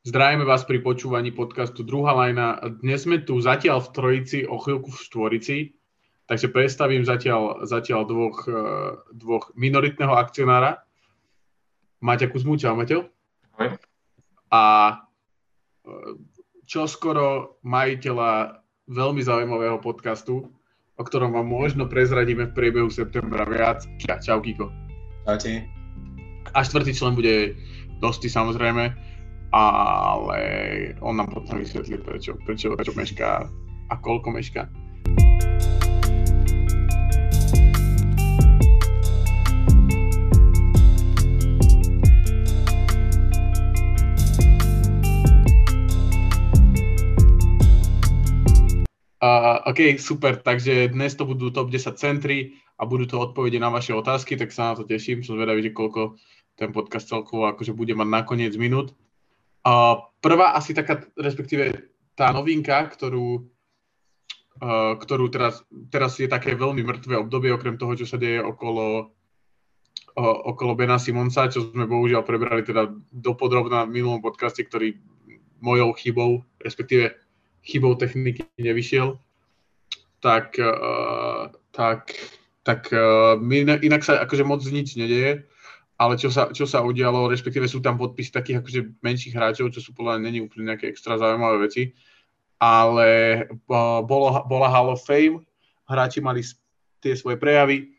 Zdravíme vás pri počúvaní podcastu Druhá lajna. Dnes sme tu zatiaľ v trojici, o chvíľku v štvorici, takže predstavím zatiaľ, zatiaľ dvoch, eh, dvoch minoritného akcionára. Maťa Kuzmu, čau Maťo. Ahoj. A eh, čo skoro majiteľa veľmi zaujímavého podcastu, o ktorom vám možno prezradíme v priebehu septembra viac. Čau Kiko. Čaute. A štvrtý člen bude Dosti samozrejme ale on nám potom vysvetlí, prečo, prečo, prečo mešká a koľko mešká. Uh, OK, super, takže dnes to budú top 10 centry a budú to odpovede na vaše otázky, tak sa na to teším, som zvedavý, že koľko ten podcast celkovo akože bude mať nakoniec minút. Prvá asi taká, respektíve tá novinka, ktorú, uh, ktorú teraz, teraz je také veľmi mŕtve obdobie, okrem toho, čo sa deje okolo, uh, okolo Bena Simonsa, čo sme bohužiaľ prebrali teda dopodrobná v minulom podcaste, ktorý mojou chybou, respektíve chybou techniky nevyšiel, tak, uh, tak, tak uh, inak sa akože moc nič nedeje ale čo sa, čo sa udialo, respektíve sú tam podpisy takých akože menších hráčov, čo sú podľa mňa není úplne nejaké extra zaujímavé veci, ale bolo, bola Hall of Fame, hráči mali tie svoje prejavy,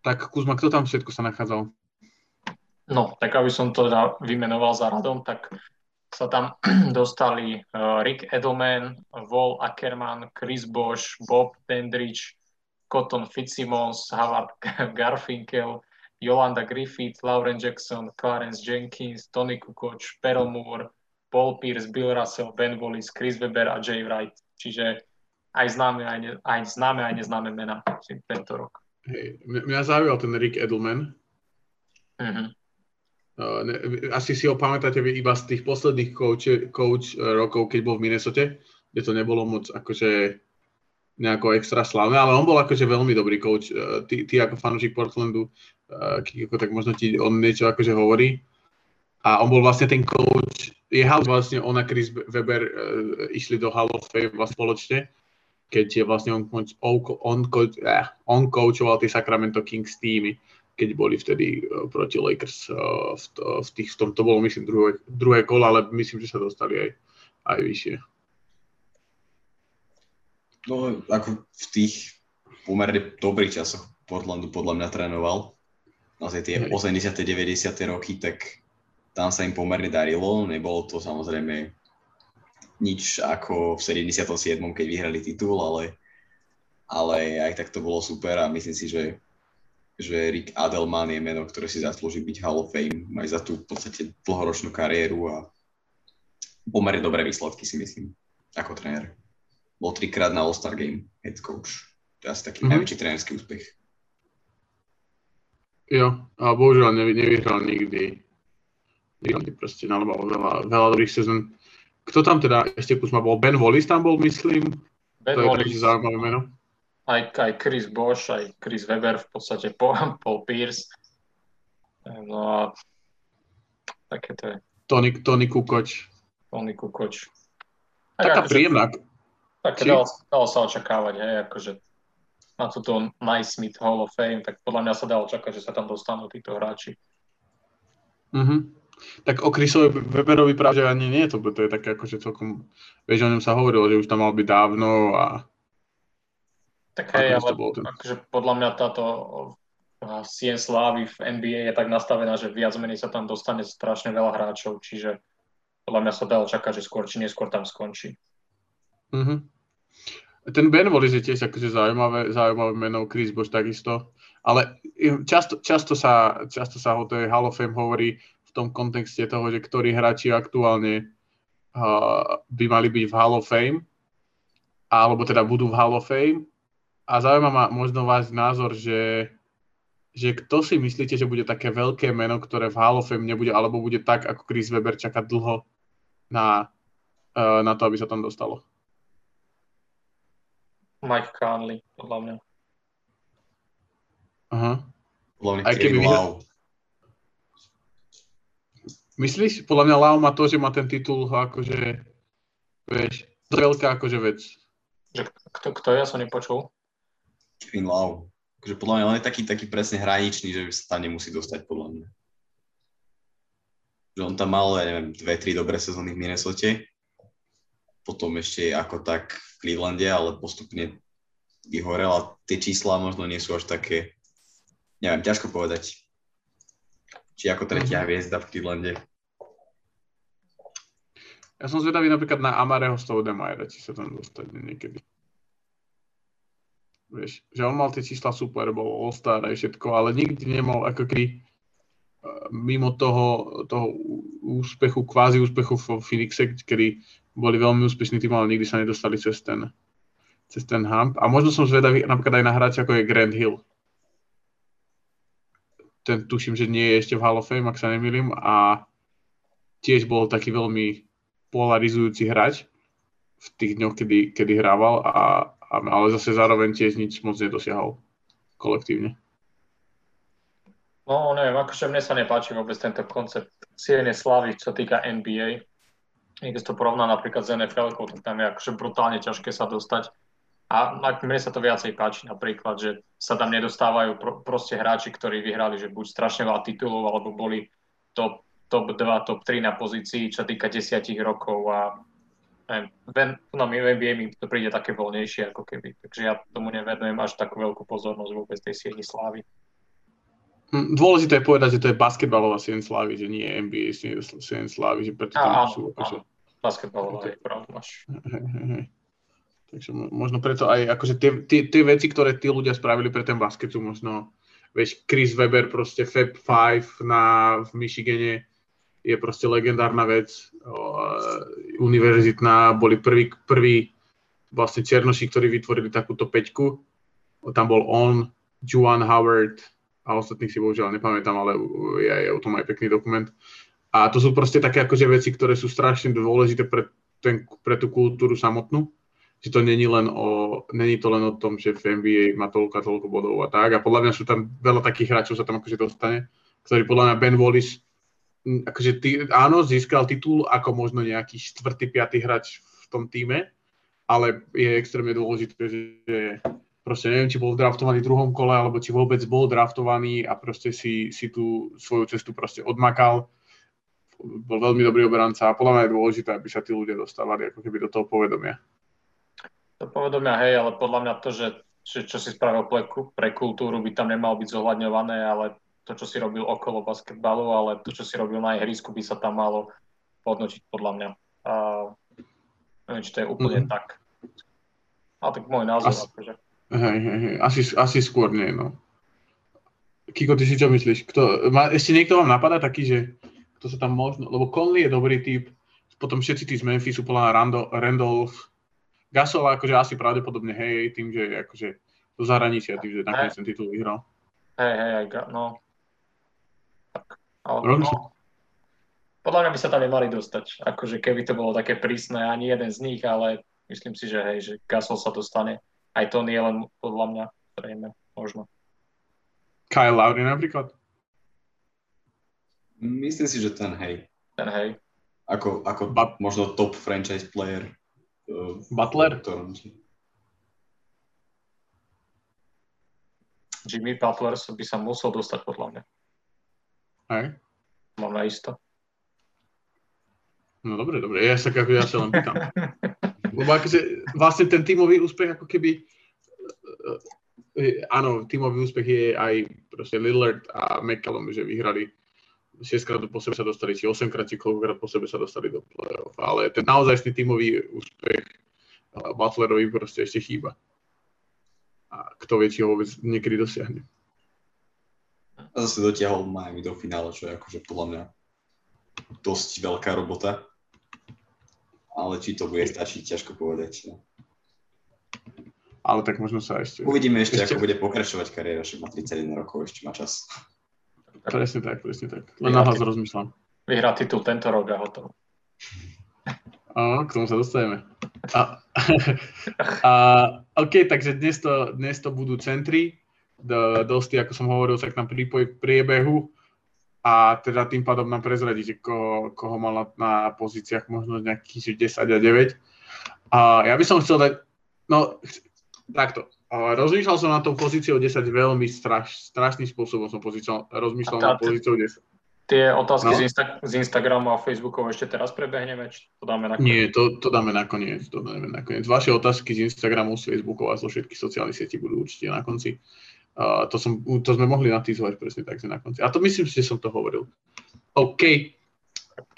tak Kuzma, kto tam všetko sa nachádzal? No, tak aby som to vymenoval za radom, tak sa tam dostali uh, Rick Edelman, Vol Ackerman, Chris Bosch, Bob Pendrich, Cotton Fitzsimmons, Howard Garfinkel, Yolanda Griffith, Lauren Jackson, Clarence Jenkins, Tony Kukoc, Perl Moore, Paul Pierce, Bill Russell, Ben Wallis, Chris Weber a Jay Wright. Čiže aj známe, aj, ne, aj známe, aj neznáme mená tento rok. Hej, mňa zaujal ten Rick Edelman. Uh-huh. Uh, asi si ho pamätáte vy iba z tých posledných coach, coach uh, rokov, keď bol v Minnesota, kde to nebolo moc akože nejako extra slavné, ale on bol akože veľmi dobrý coach. Uh, ty, ty ako fanúšik Portlandu, uh, Kiko, tak možno ti on niečo akože hovorí. A on bol vlastne ten coach, je vlastne on a Chris Weber uh, išli do Hall of Fame spoločne, keď je vlastne on, on, on, uh, on coachoval tie Sacramento Kings týmy, keď boli vtedy uh, proti Lakers v, v, tých, v tom, to bolo myslím druhé, druhé kolo, ale myslím, že sa dostali aj, aj vyššie. No, ako v tých pomerne dobrých časoch Portlandu podľa mňa trénoval. Naozaj tie 80. 90. roky, tak tam sa im pomerne darilo. Nebolo to samozrejme nič ako v 77. keď vyhrali titul, ale, ale aj tak to bolo super a myslím si, že, že Rick Adelman je meno, ktoré si zaslúži byť Hall of Fame aj za tú v podstate dlhoročnú kariéru a pomerne dobré výsledky si myslím ako tréner bol trikrát na All-Star Game head coach. To je asi taký mm-hmm. najväčší trénerský úspech. Jo, a bohužiaľ nevy, nevyhral nikdy. Nikdy proste nalobal veľa, veľa dobrých sezón. Kto tam teda ešte kus ma bol? Ben Wallis tam bol, myslím. Ben to Wallis. je taký zaujímavé meno. Aj, aj Chris Bosch, aj Chris Weber, v podstate Paul, Paul Pierce. No a také to je. Tony, Tony Kukoč. Tony Kukoč. Taká akože, príjemná, tak dalo, dalo sa očakávať, hej, akože na túto Naismith Hall of Fame, tak podľa mňa sa dalo čakať, že sa tam dostanú títo hráči. Mm-hmm. Tak o Chrisovi Weberovi práve ani nie, to, to je také akože celkom, vieš, o ňom sa hovorilo, že už tam mal byť dávno a... Tak hej, ale ten... akože podľa mňa táto sien slávy v NBA je tak nastavená, že viac menej sa tam dostane strašne veľa hráčov, čiže podľa mňa sa dalo čakať, že skôr či neskôr tam skončí. Mm-hmm. Ten Ben Wallis je tiež akože zaujímavé, zaujímavé meno, Chris Bosch takisto, ale často, často, sa, často sa o tej Hall of Fame hovorí v tom kontexte toho, že ktorí hráči aktuálne uh, by mali byť v Hall of Fame, alebo teda budú v Hall of Fame. A zaujíma ma možno váš názor, že, že kto si myslíte, že bude také veľké meno, ktoré v Hall of Fame nebude, alebo bude tak, ako Chris Weber čakať dlho na, uh, na to, aby sa tam dostalo? Mike Conley, podľa mňa. Aha. Podľa mňa Kevin Love. Myslíš? Podľa mňa Lau má to, že má ten titul akože, vieš, to je veľká akože vec. Že kto, kto ja som nepočul? Kevin Lau. Akože podľa mňa on je taký, taký presne hraničný, že sa tam nemusí dostať podľa mňa. Že on tam mal, ja neviem, dve, tri dobré sezóny v Minnesota. Potom ešte ako tak v Clevelande, ale postupne vyhorel a tie čísla možno nie sú až také, neviem, ťažko povedať. Či ako tretia mm-hmm. hviezda v Clevelande. Ja som zvedavý napríklad na Amareho Stoudemajera, či sa tam dostane niekedy. Vieš, že on mal tie čísla super, bol All-Star aj všetko, ale nikdy nemal ako keby e, mimo toho, toho úspechu, kvázi úspechu v Phoenixe, kedy boli veľmi úspešní tým, ale nikdy sa nedostali cez ten, cez ten hump. A možno som zvedavý napríklad aj na hráča, ako je Grant Hill. Ten tuším, že nie je ešte v Hall of Fame, ak sa nemýlim, a tiež bol taký veľmi polarizujúci hráč v tých dňoch, kedy, kedy hrával, a, a, ale zase zároveň tiež nič moc nedosiahol kolektívne. No neviem, akože mne sa nepáči vôbec tento koncept siene slavy, čo týka NBA. Keď to porovná napríklad s NFL, tak tam je akože brutálne ťažké sa dostať. A mne sa to viacej páči napríklad, že sa tam nedostávajú pro, proste hráči, ktorí vyhrali, že buď strašne veľa titulov, alebo boli top top 2, top 3 na pozícii, čo týka desiatich rokov a neviem, no mi NBA mi to príde také voľnejšie ako keby, takže ja tomu nevenujem až takú veľkú pozornosť vôbec tej sieni slávy. Hm, dôležité je povedať, že to je basketbalová sien slávy, že nie NBA sien slávy, že preto tam sú akože... Basketbalová je pravda, máš. Takže možno preto aj akože tie, tie, tie veci, ktoré tí ľudia spravili pre ten basket sú možno, vieš, Chris Weber proste Fab 5 na, v Michigane, je proste legendárna vec. Univerzitná, boli prvý, prvý vlastne Černoši, ktorí vytvorili takúto peťku. Tam bol on, Juan Howard a ostatných si bohužiaľ nepamätám, ale je, je o tom aj pekný dokument. A to sú proste také akože veci, ktoré sú strašne dôležité pre, ten, pre tú kultúru samotnú. Že to není len o, není to len o tom, že v NBA má toľko a toľko bodov a tak. A podľa mňa sú tam veľa takých hráčov sa tam akože dostane, ktorí podľa mňa Ben Wallis akože ty, áno, získal titul ako možno nejaký štvrtý, piatý hráč v tom týme, ale je extrémne dôležité, že proste neviem, či bol draftovaný v druhom kole, alebo či vôbec bol draftovaný a proste si, si tú svoju cestu proste odmakal. Bol veľmi dobrý obranca a podľa mňa je dôležité, aby sa tí ľudia dostávali ako keby do toho povedomia. To povedomia, hej, ale podľa mňa to, že, že čo si spravil pre, pre kultúru, by tam nemalo byť zohľadňované, ale to, čo si robil okolo basketbalu, ale to, čo si robil na ihrisku, by sa tam malo hodnotiť podľa mňa. A, neviem, či to je úplne mm. tak. A tak môj názor. Asi, akože. hej, hej, hej. Asi, asi skôr nie, no. Kiko, ty si čo myslíš? Kto, má, ešte niekto vám napadá taký, že kto sa tam možno, lebo Conley je dobrý typ, potom všetci tí z Memphisu, podľa Randolph, Randolph Gasol akože asi pravdepodobne, hej, tým, že akože do zahraničia, tým, že nakoniec ten titul vyhral. Hej, hej, no, ale, no, podľa mňa by sa tam nemali dostať. Akože keby to bolo také prísne, ani jeden z nich, ale myslím si, že hej, že Gasol sa dostane. Aj to nie len podľa mňa, zrejme, možno. Kyle Lowry napríklad? Myslím si, že ten hej. Ten hej. Ako, ako But... možno top franchise player. Uh, Butler? Jimmy Butler by sa musel dostať podľa mňa. Hej. Mám na isto. No dobre, dobre, ja sa, ako, ja sa len pýtam. Lebo akože, vlastne ten tímový úspech ako keby e, áno, tímový úspech je aj proste Lillard a McCallum, že vyhrali 6 krát po sebe sa dostali, či 8 krát, či koľkokrát po sebe sa dostali do play-off. Ale ten naozaj tímový úspech Butlerovi proste ešte chýba. A kto vie, či ho vôbec niekedy dosiahne. A zase dotiahol Miami do finále, čo je akože podľa mňa dosť veľká robota. Ale či to bude stačiť, ťažko povedať. No. Ale tak možno sa ešte... Uvidíme ešte, ešte, ako bude pokračovať kariéra, že má 31 rokov, ešte má čas. Presne tak, presne tak. Len nahlas rozmýšľam. Vyhrá titul tento rok a hotovo. Áno, k tomu sa dostaneme. A, a, OK, takže dnes to, dnes to budú centry, dosť, ako som hovoril, sa k nám pripoj priebehu. a teda tým pádom nám prezradíte, koho, koho mal na, na pozíciách možno nejakých 10 a 9. A ja by som chcel dať, no takto, rozmýšľal som na tou pozíciou 10 veľmi straš, strašným spôsobom som pozícial, rozmýšľal na pozíciou 10. Tie otázky no. z, Insta- z Instagramu a Facebooku ešte teraz prebehneme, či to dáme nakoniec? Nie, to, to dáme nakoniec, to dáme nakoniec. Vaše otázky z Instagramu, z Facebooku a zo všetkých sociálnych sietí budú určite na konci. Uh, to, som, to sme mohli natýzovať presne tak na konci. A to myslím že som to hovoril. OK.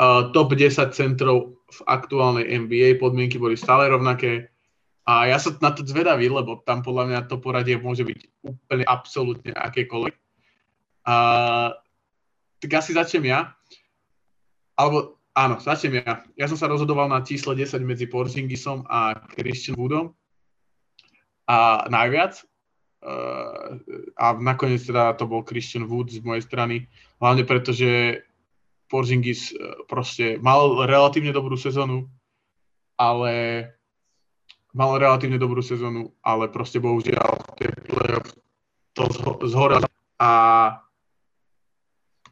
Uh, top 10 centrov v aktuálnej NBA, podmienky boli stále rovnaké. A ja som na to zvedavý, lebo tam podľa mňa to poradie môže byť úplne absolútne akékoľvek. Uh, tak asi začnem ja. Alebo áno, začnem ja. Ja som sa rozhodoval na čísle 10 medzi Porzingisom a Christian Woodom. A najviac Uh, a nakoniec teda to bol Christian Wood z mojej strany, hlavne preto, že Porzingis uh, proste mal relatívne dobrú sezónu, ale mal relatívne dobrú sezónu, ale proste bohužiaľ tie playoff to zhorel. A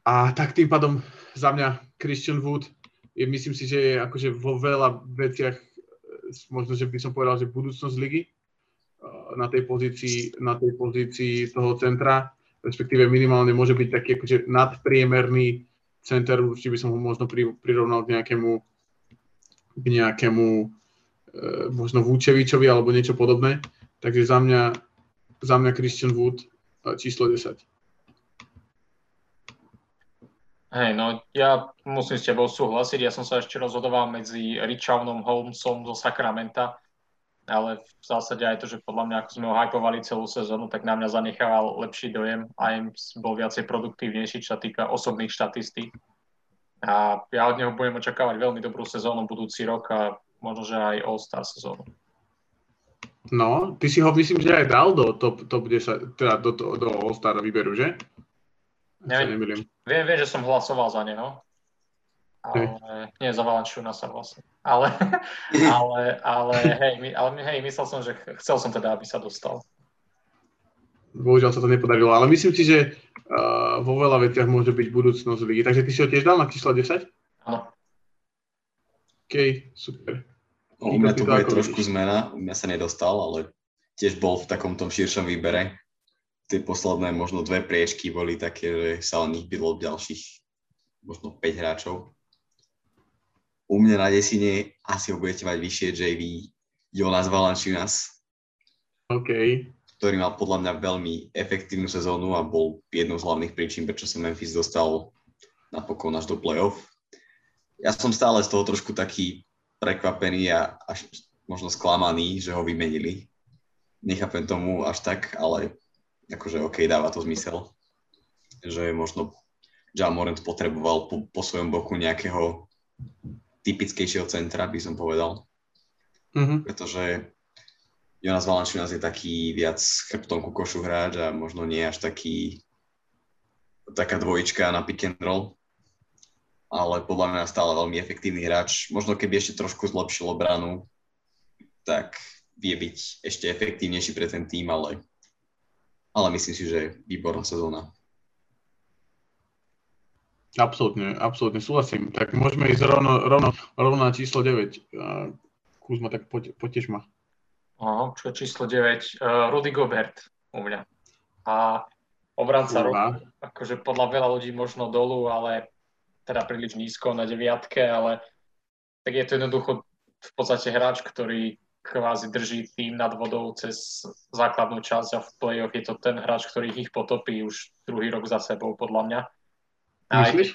a tak tým pádom za mňa Christian Wood. Je, myslím si, že je akože vo veľa veciach možno, že by som povedal, že budúcnosť ligy, na tej pozícii, na tej pozícii toho centra, respektíve minimálne môže byť taký akože nadpriemerný center, určite by som ho možno prirovnal k nejakému, k nejakému možno Vúčevičovi alebo niečo podobné. Takže za mňa, za mňa Christian Wood e, číslo 10. Hej, no ja musím s tebou súhlasiť. Ja som sa ešte rozhodoval medzi Richardom Holmesom zo Sacramento ale v zásade aj to, že podľa mňa, ako sme ho hypovali celú sezónu, tak na mňa zanechával lepší dojem a im bol viacej produktívnejší, čo sa týka osobných štatistík. A ja od neho budem očakávať veľmi dobrú sezónu budúci rok a možno, že aj All-Star sezónu. No, ty si ho myslím, že aj dal do top, top 10, teda do, do, do All-Star výberu, že? Neviem, viem, viem, že som hlasoval za ne, no. Ale, nie za sa vlastne. Ale, ale, ale, hej, my, ale hej, myslel som, že chcel som teda, aby sa dostal. Bohužiaľ sa to nepodarilo, ale myslím si, že uh, vo veľa veciach môže byť budúcnosť ligy. Takže ty si ho tiež dal na číslo 10? Áno. OK, super. No, u mňa to bude trošku vidíš? zmena, u mňa sa nedostal, ale tiež bol v takom tom širšom výbere. Tie posledné možno dve priečky boli také, že sa o nich bydlo ďalších možno 5 hráčov u mňa na desine asi ho budete mať vyššie JV Jonas Valanciunas. OK. Ktorý mal podľa mňa veľmi efektívnu sezónu a bol jednou z hlavných príčin, prečo sa Memphis dostal napokon až do playoff. Ja som stále z toho trošku taký prekvapený a až možno sklamaný, že ho vymenili. Nechápem tomu až tak, ale akože OK, dáva to zmysel. Že možno John Morant potreboval po, po svojom boku nejakého typickejšieho centra, by som povedal. Mm-hmm. Pretože Jonas Valanciunas je taký viac chrbtom ku košu hráč a možno nie až taký taká dvojička na pick and roll, ale podľa mňa stále veľmi efektívny hráč. Možno keby ešte trošku zlepšil obranu, tak vie byť ešte efektívnejší pre ten tým, ale, ale myslím si, že je výborná sezóna. Absolútne, absolútne súhlasím. Tak môžeme ísť rovno, rovno, rovno na číslo 9. Kuzma, tak poď, potež ma. Aha, čo je číslo 9? Uh, Rudy Gobert u mňa. A obranca roku, akože podľa veľa ľudí možno dolu, ale teda príliš nízko na deviatke, ale tak je to jednoducho v podstate hráč, ktorý kvázi drží tým nad vodou cez základnú časť a v play-off je to ten hráč, ktorý ich potopí už druhý rok za sebou, podľa mňa. Myslíš?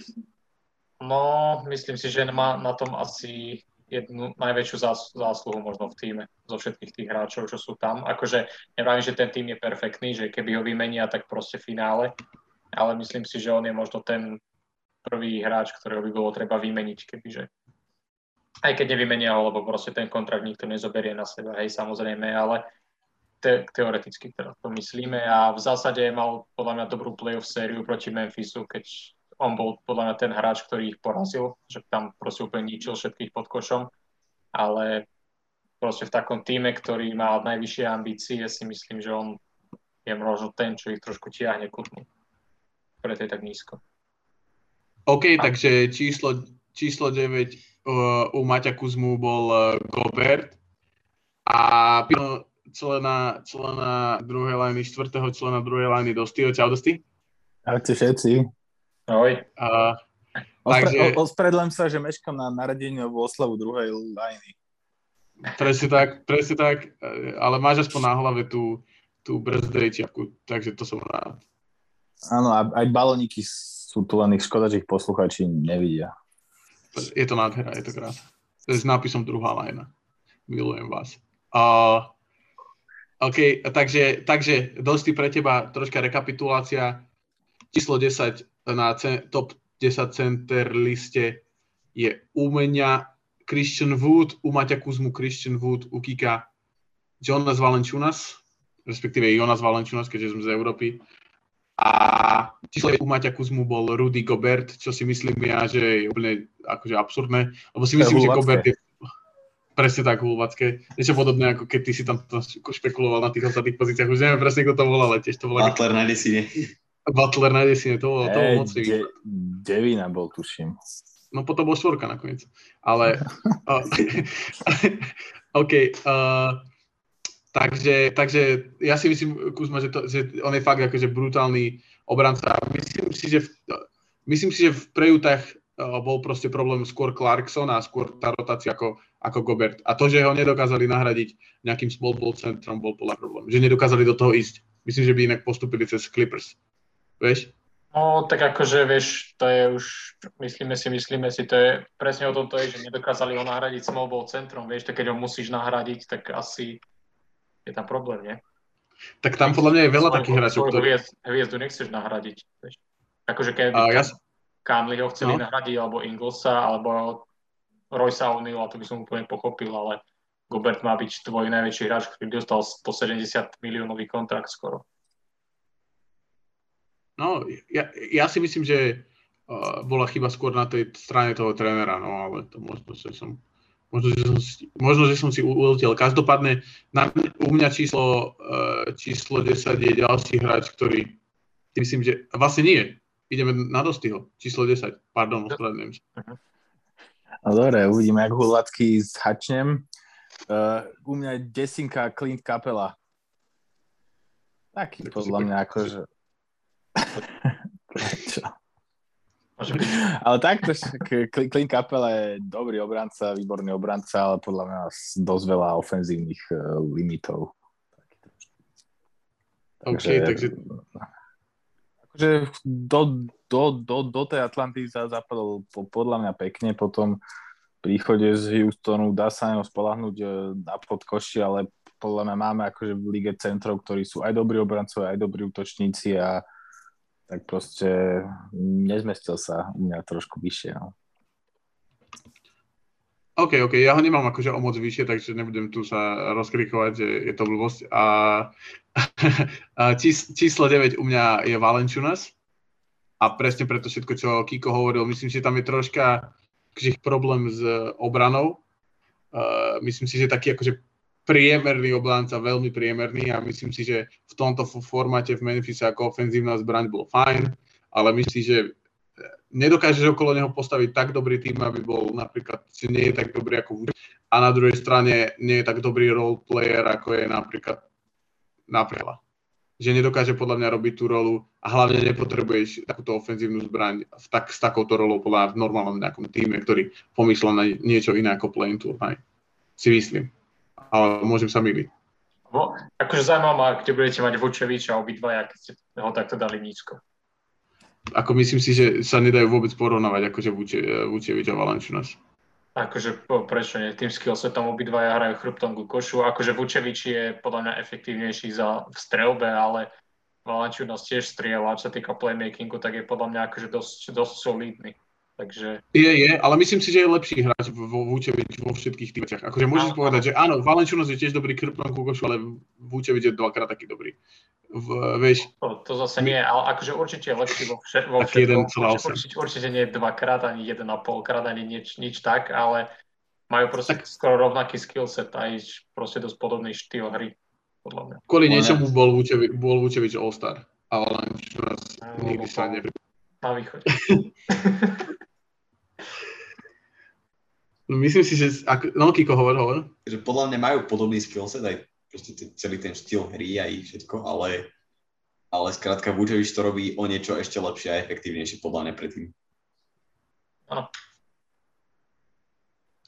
No, myslím si, že má na tom asi jednu najväčšiu zás, zásluhu možno v týme zo všetkých tých hráčov, čo sú tam. Akože nevravím, že ten tým je perfektný, že keby ho vymenia, tak proste finále, ale myslím si, že on je možno ten prvý hráč, ktorého by bolo treba vymeniť, kebyže aj keď nevymenia ho, lebo proste ten kontrakt nikto nezoberie na seba, hej, samozrejme, ale te, teoreticky teda to myslíme a v zásade mal podľa mňa dobrú playoff sériu proti Memphisu, keď on bol podľa mňa ten hráč, ktorý ich porazil, že tam proste úplne ničil všetkých pod košom, ale proste v takom týme, ktorý má najvyššie ambície, si myslím, že on je možno ten, čo ich trošku tiahne ku dnu. Preto je tak nízko. OK, takže číslo, číslo 9 uh, u Maťa Kuzmu bol uh, Gobert a člena, člena druhej lajny, štvrtého člena druhej lajny Dostýho. Čau, Dostý. Ahojte všetci. Ahoj. Uh, takže... Ospravedlím sa, že meškam na narodeninovú oslavu druhej lajny. Presne tak, presne tak, ale máš aspoň na hlave tú, tú birthday čiapku, takže to som rád. Áno, aj baloniky sú tu len ich škoda, že ich posluchači nevidia. Je to nádhera, je to je s nápisom druhá lajna. Milujem vás. Uh, OK, takže, takže dosti pre teba troška rekapitulácia. Číslo 10 na top 10 center liste je u mňa Christian Wood, u Maťa Kuzmu Christian Wood, u Kika Jonas Valenčunas, respektíve Jonas Valenčunas, keďže sme z Európy. A číslo u Maťa Kuzmu bol Rudy Gobert, čo si myslím ja, že je úplne akože absurdné, lebo si myslím, že Gobert je presne tak hulvacké. Niečo podobné, ako keď ty si tam špekuloval na tých ostatných pozíciách. Už neviem presne, kto to volal, ale tiež to volal. Butler na desine. Butler na desine, to bolo, to bolo moc de, Devina bol, tuším. No potom bol štvorka nakoniec. Ale... uh, OK. Uh, takže, takže ja si myslím, Kuzma, že, to, že on je fakt akože brutálny obranca. Myslím si, že v, myslím si, že v prejutách uh, bol proste problém skôr Clarkson a skôr tá rotácia ako, ako Gobert. A to, že ho nedokázali nahradiť nejakým small ball centrom, bol podľa problém. Že nedokázali do toho ísť. Myslím, že by inak postupili cez Clippers. Vieš? No, tak akože, vieš, to je už, myslíme si, myslíme si, to je presne o tom to je, že nedokázali ho nahradiť small ball centrom, vieš, tak keď ho musíš nahradiť, tak asi je tam problém, nie? Tak tam podľa mňa je veľa takých hráčov, ktorí... Hviezd, hviezdu nechceš nahradiť, vieš. Akože keď by ja... Conley ho chceli no. nahradiť, alebo Inglesa, alebo Roysa O'Neal, to by som úplne pochopil, ale Gobert má byť tvoj najväčší hráč, ktorý dostal 170 miliónový kontrakt skoro. No, ja, ja si myslím, že uh, bola chyba skôr na tej strane toho trénera, no ale to možno, že som Možno, že som si, možno, že som si uletel. Každopádne na, u mňa číslo, uh, číslo 10 je ďalší hráč, ktorý myslím, že vlastne nie. Ideme na dostyho. Číslo 10. Pardon, ospravedlňujem sa. No dobre, uvidíme, ako hladký zhačnem. Uh, u mňa desinka Clint Capela. Taký podľa mňa akože Prečo? Ale takto, Clint Capel je dobrý obranca, výborný obranca, ale podľa mňa dosť veľa ofenzívnych uh, limitov. Takže, okay, takže... Akože do, do, do, do tej Atlanty sa zapadol podľa mňa pekne, potom príchode z Houstonu dá sa ňou spolahnuť e, na podkoši, ale podľa mňa máme akože v lige centrov, ktorí sú aj dobrí obrancovia, aj dobrí útočníci a tak proste nezmestil sa u mňa trošku vyššie. No. OK, OK, ja ho nemám akože o moc vyššie, takže nebudem tu sa rozkrikovať, že je to blbosť. A, a čís, číslo 9 u mňa je Valenčunas. A presne preto všetko, čo Kiko hovoril, myslím, že tam je troška problém s obranou. Uh, myslím si, že taký akože priemerný obranca, veľmi priemerný a myslím si, že v tomto formáte v Memphis ako ofenzívna zbraň bol fajn, ale myslím si, že e, nedokážeš okolo neho postaviť tak dobrý tým, aby bol napríklad, že nie je tak dobrý ako Vuč, a na druhej strane nie je tak dobrý role player, ako je napríklad napríklad. Že nedokáže podľa mňa robiť tú rolu a hlavne nepotrebuješ takúto ofenzívnu zbraň v tak, s takouto rolou podľa v normálnom nejakom týme, ktorý pomyslel na niečo iné ako playing tool. Hej. Si myslím ale môžem sa miliť. Bo, akože zaujímavé ma, kde budete mať Vučeviča obidvaja, keď ste ho takto dali nízko. Ako myslím si, že sa nedajú vôbec porovnávať akože Vuče, Vučevič a Valančunas. Akože prečo nie? Tým skillsetom obidvaja hrajú chrbtom ku košu. Akože Vučevič je podľa mňa efektívnejší za, v strelbe, ale Valančunas tiež strieľa, čo sa týka playmakingu, tak je podľa mňa akože dosť, dosť solidný. Takže... Je, je, ale myslím si, že je lepší hráč vo Vúčevič vo všetkých tých veciach. Akože môžeš áno, povedať, že áno, Valenčunos je tiež dobrý krpnom kukošu, ale Vúčevič je dvakrát taký dobrý. V, vieš, to, to zase nie, ale akože určite je lepší vo, vše, vo všetkom. Určite, určite, nie dvakrát, ani jeden a polkrát, ani nič, nič tak, ale majú proste tak, skoro rovnaký skillset a proste dosť podobný štýl hry, podľa mňa. Kvôli niečomu bol Vúčevič, bol Vúčevič All-Star, ale Valenčunos nikdy sa nepri Na východe. Myslím si, že... Ak, no, Kiko, hovor, hovor. Že podľa mňa majú podobný skillset, aj proste t- celý ten štýl hry aj všetko, ale, ale skrátka Vučevič to robí o niečo ešte lepšie a efektívnejšie podľa mňa predtým.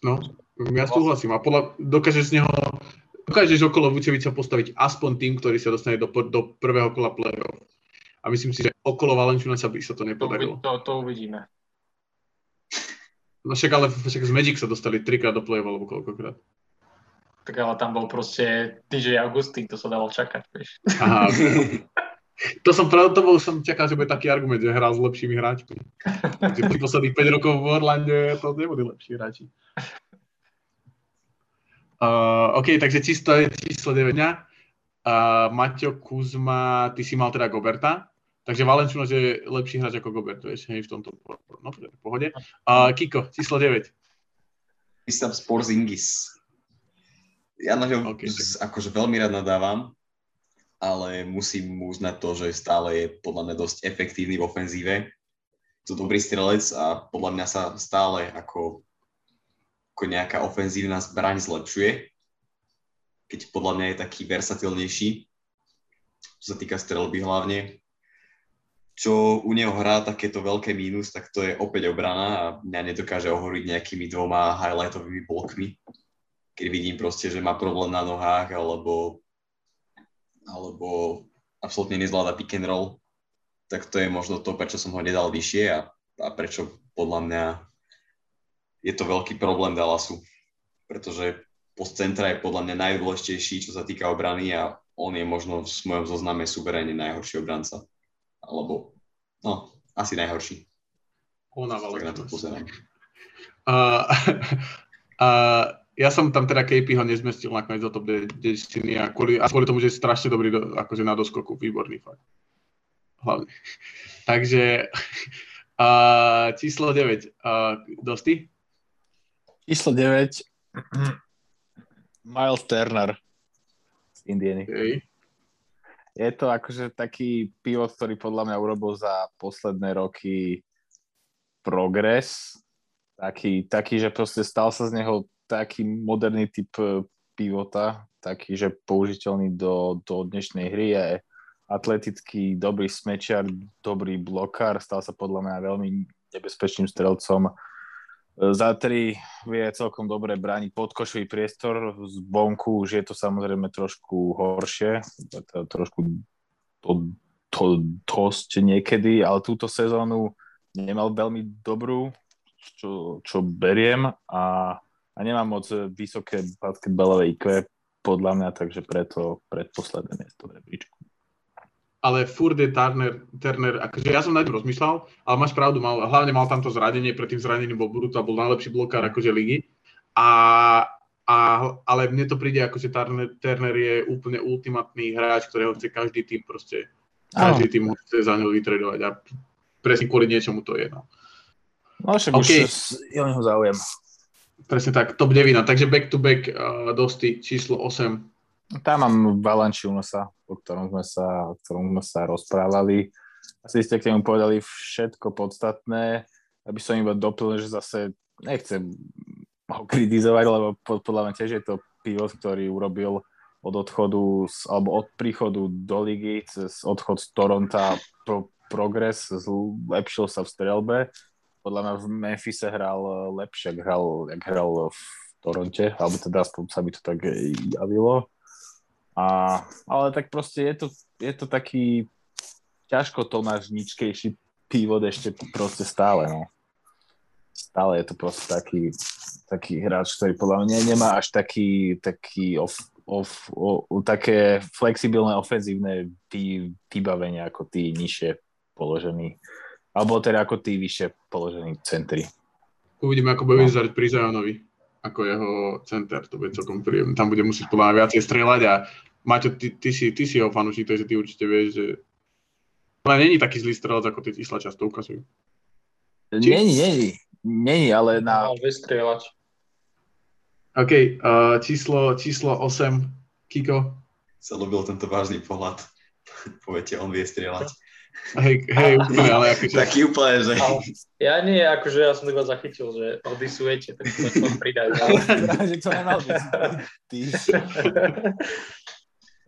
No, ja súhlasím. A podľa, dokážeš z neho, dokážeš okolo Vučeviča postaviť aspoň tým, ktorý sa dostane do, do prvého kola play-off. A myslím si, že okolo Valenčuna sa by sa to nepodarilo. to, to uvidíme. No však ale však z Magic sa dostali trikrát do play-off alebo koľkokrát. Tak ale tam bol proste DJ Augustín, to sa dalo čakať, vieš. Aha, to som pravda, to bol, som čakal, že bude taký argument, že hral s lepšími hráčmi. Takže pri posledných 5 rokov v Orlande to nebudú lepší hráči. Uh, OK, takže číslo, číslo 9 dňa. Uh, Maťo Kuzma, ty si mal teda Goberta, takže Valenčuno, je lepší hráč ako Gobert, vieš, hej, v tomto no, v pohode. Uh, Kiko, číslo 9. Kristaps Porzingis. Ja na ňo OK, okay, akože veľmi rád nadávam, ale musím mu uznať to, že stále je podľa mňa dosť efektívny v ofenzíve. To dobrý strelec a podľa mňa sa stále ako, ako nejaká ofenzívna zbraň zlepšuje, keď podľa mňa je taký versatilnejší, čo sa týka strelby hlavne. Čo u neho hrá takéto veľké mínus, tak to je opäť obrana a mňa nedokáže ohoriť nejakými dvoma highlightovými blokmi keď vidím proste, že má problém na nohách alebo, alebo absolútne nezvláda pick and roll, tak to je možno to, prečo som ho nedal vyššie a, a prečo podľa mňa je to veľký problém Dallasu. Pretože post centra je podľa mňa najdôležitejší, čo sa týka obrany a on je možno v mojom zozname suverénne najhorší obranca. Alebo, no, asi najhorší. Ona Tak na to pozerám. Uh, uh, ja som tam teda KP ho nezmestil nakoniec do top 10 a kvôli, a kvôli tomu, že je strašne dobrý do, akože na doskoku, výborný fakt. Hlavne. Takže uh, číslo 9. Uh, Dosti? Číslo 9. Miles Turner z Indieny. Okay. Je to akože taký pivot, ktorý podľa mňa urobil za posledné roky progres. Taký, taký, že proste stal sa z neho taký moderný typ e, pivota, taký, že použiteľný do, do dnešnej hry je atletický, dobrý smečiar, dobrý blokár, stal sa podľa mňa veľmi nebezpečným strelcom. E, Za tri vie celkom dobre brániť podkošový priestor, z bonku už je to samozrejme trošku horšie, trošku to, to dosť niekedy, ale túto sezónu nemal veľmi dobrú, čo, čo beriem a, a nemám moc vysoké basketbalové IQ podľa mňa, takže preto predposledné miesto v rebríčku. Ale furt je Turner, Turner akože ja som na ňom rozmýšľal, ale máš pravdu, mal, hlavne mal tam to zranenie, pred tým zranením bol Bruta, bol najlepší blokár akože ligy. A, a, ale mne to príde ako, že Turner, Turner je úplne ultimátny hráč, ktorého chce každý tým proste, každý tým chce za ňo vytredovať a presne kvôli niečomu to je. No. No však OK. už je o neho záujem. Presne tak, top 9, takže back to back uh, dosti číslo 8. Tam mám Valanciunosa, o ktorom sme sa, o ktorom sme sa rozprávali. Asi ste k nemu povedali všetko podstatné. Aby som iba doplnil, že zase nechcem ho kritizovať, lebo pod- podľa mňa tiež je to pivot, ktorý urobil od odchodu, z, alebo od príchodu do ligy, cez odchod z Toronta pro, progres, zlepšil sa v strelbe. Podľa mňa v Memphise hral lepšie, ak hral, hral v Toronte, alebo teda aspoň sa mi to tak javilo. A, ale tak proste je to, je to taký ťažko tonážničkejší pívod ešte proste stále, no. Stále je to proste taký, taký hráč, ktorý podľa mňa nemá až taký, taký off, off, o, o, také flexibilné ofenzívne vy, vybavenie ako tí nižšie položení. Alebo teda ako tí vyššie položení centri. Uvidíme, ako bude vyzerať pri Zionovi ako jeho center, to bude celkom príjemné. Tam bude musieť podľa mňa viacej strieľať a Maťo, ty, ty, si, ty si jeho fanúšik, takže ty určite vieš, že ale není taký zlý strelec, ako tí čísla často ukazujú. Či- Není, není, není, ale na, Mal vystrieľať. OK, uh, číslo, číslo 8, Kiko. Sa ľúbil tento vážny pohľad. Poviete, on vie strieľať. Hej, hej, úplne, ale akože... Taký úplne, že... Ale ja nie, akože ja som iba zachytil, že odisujete, tak to som pridať. že to nemal byť. Ty.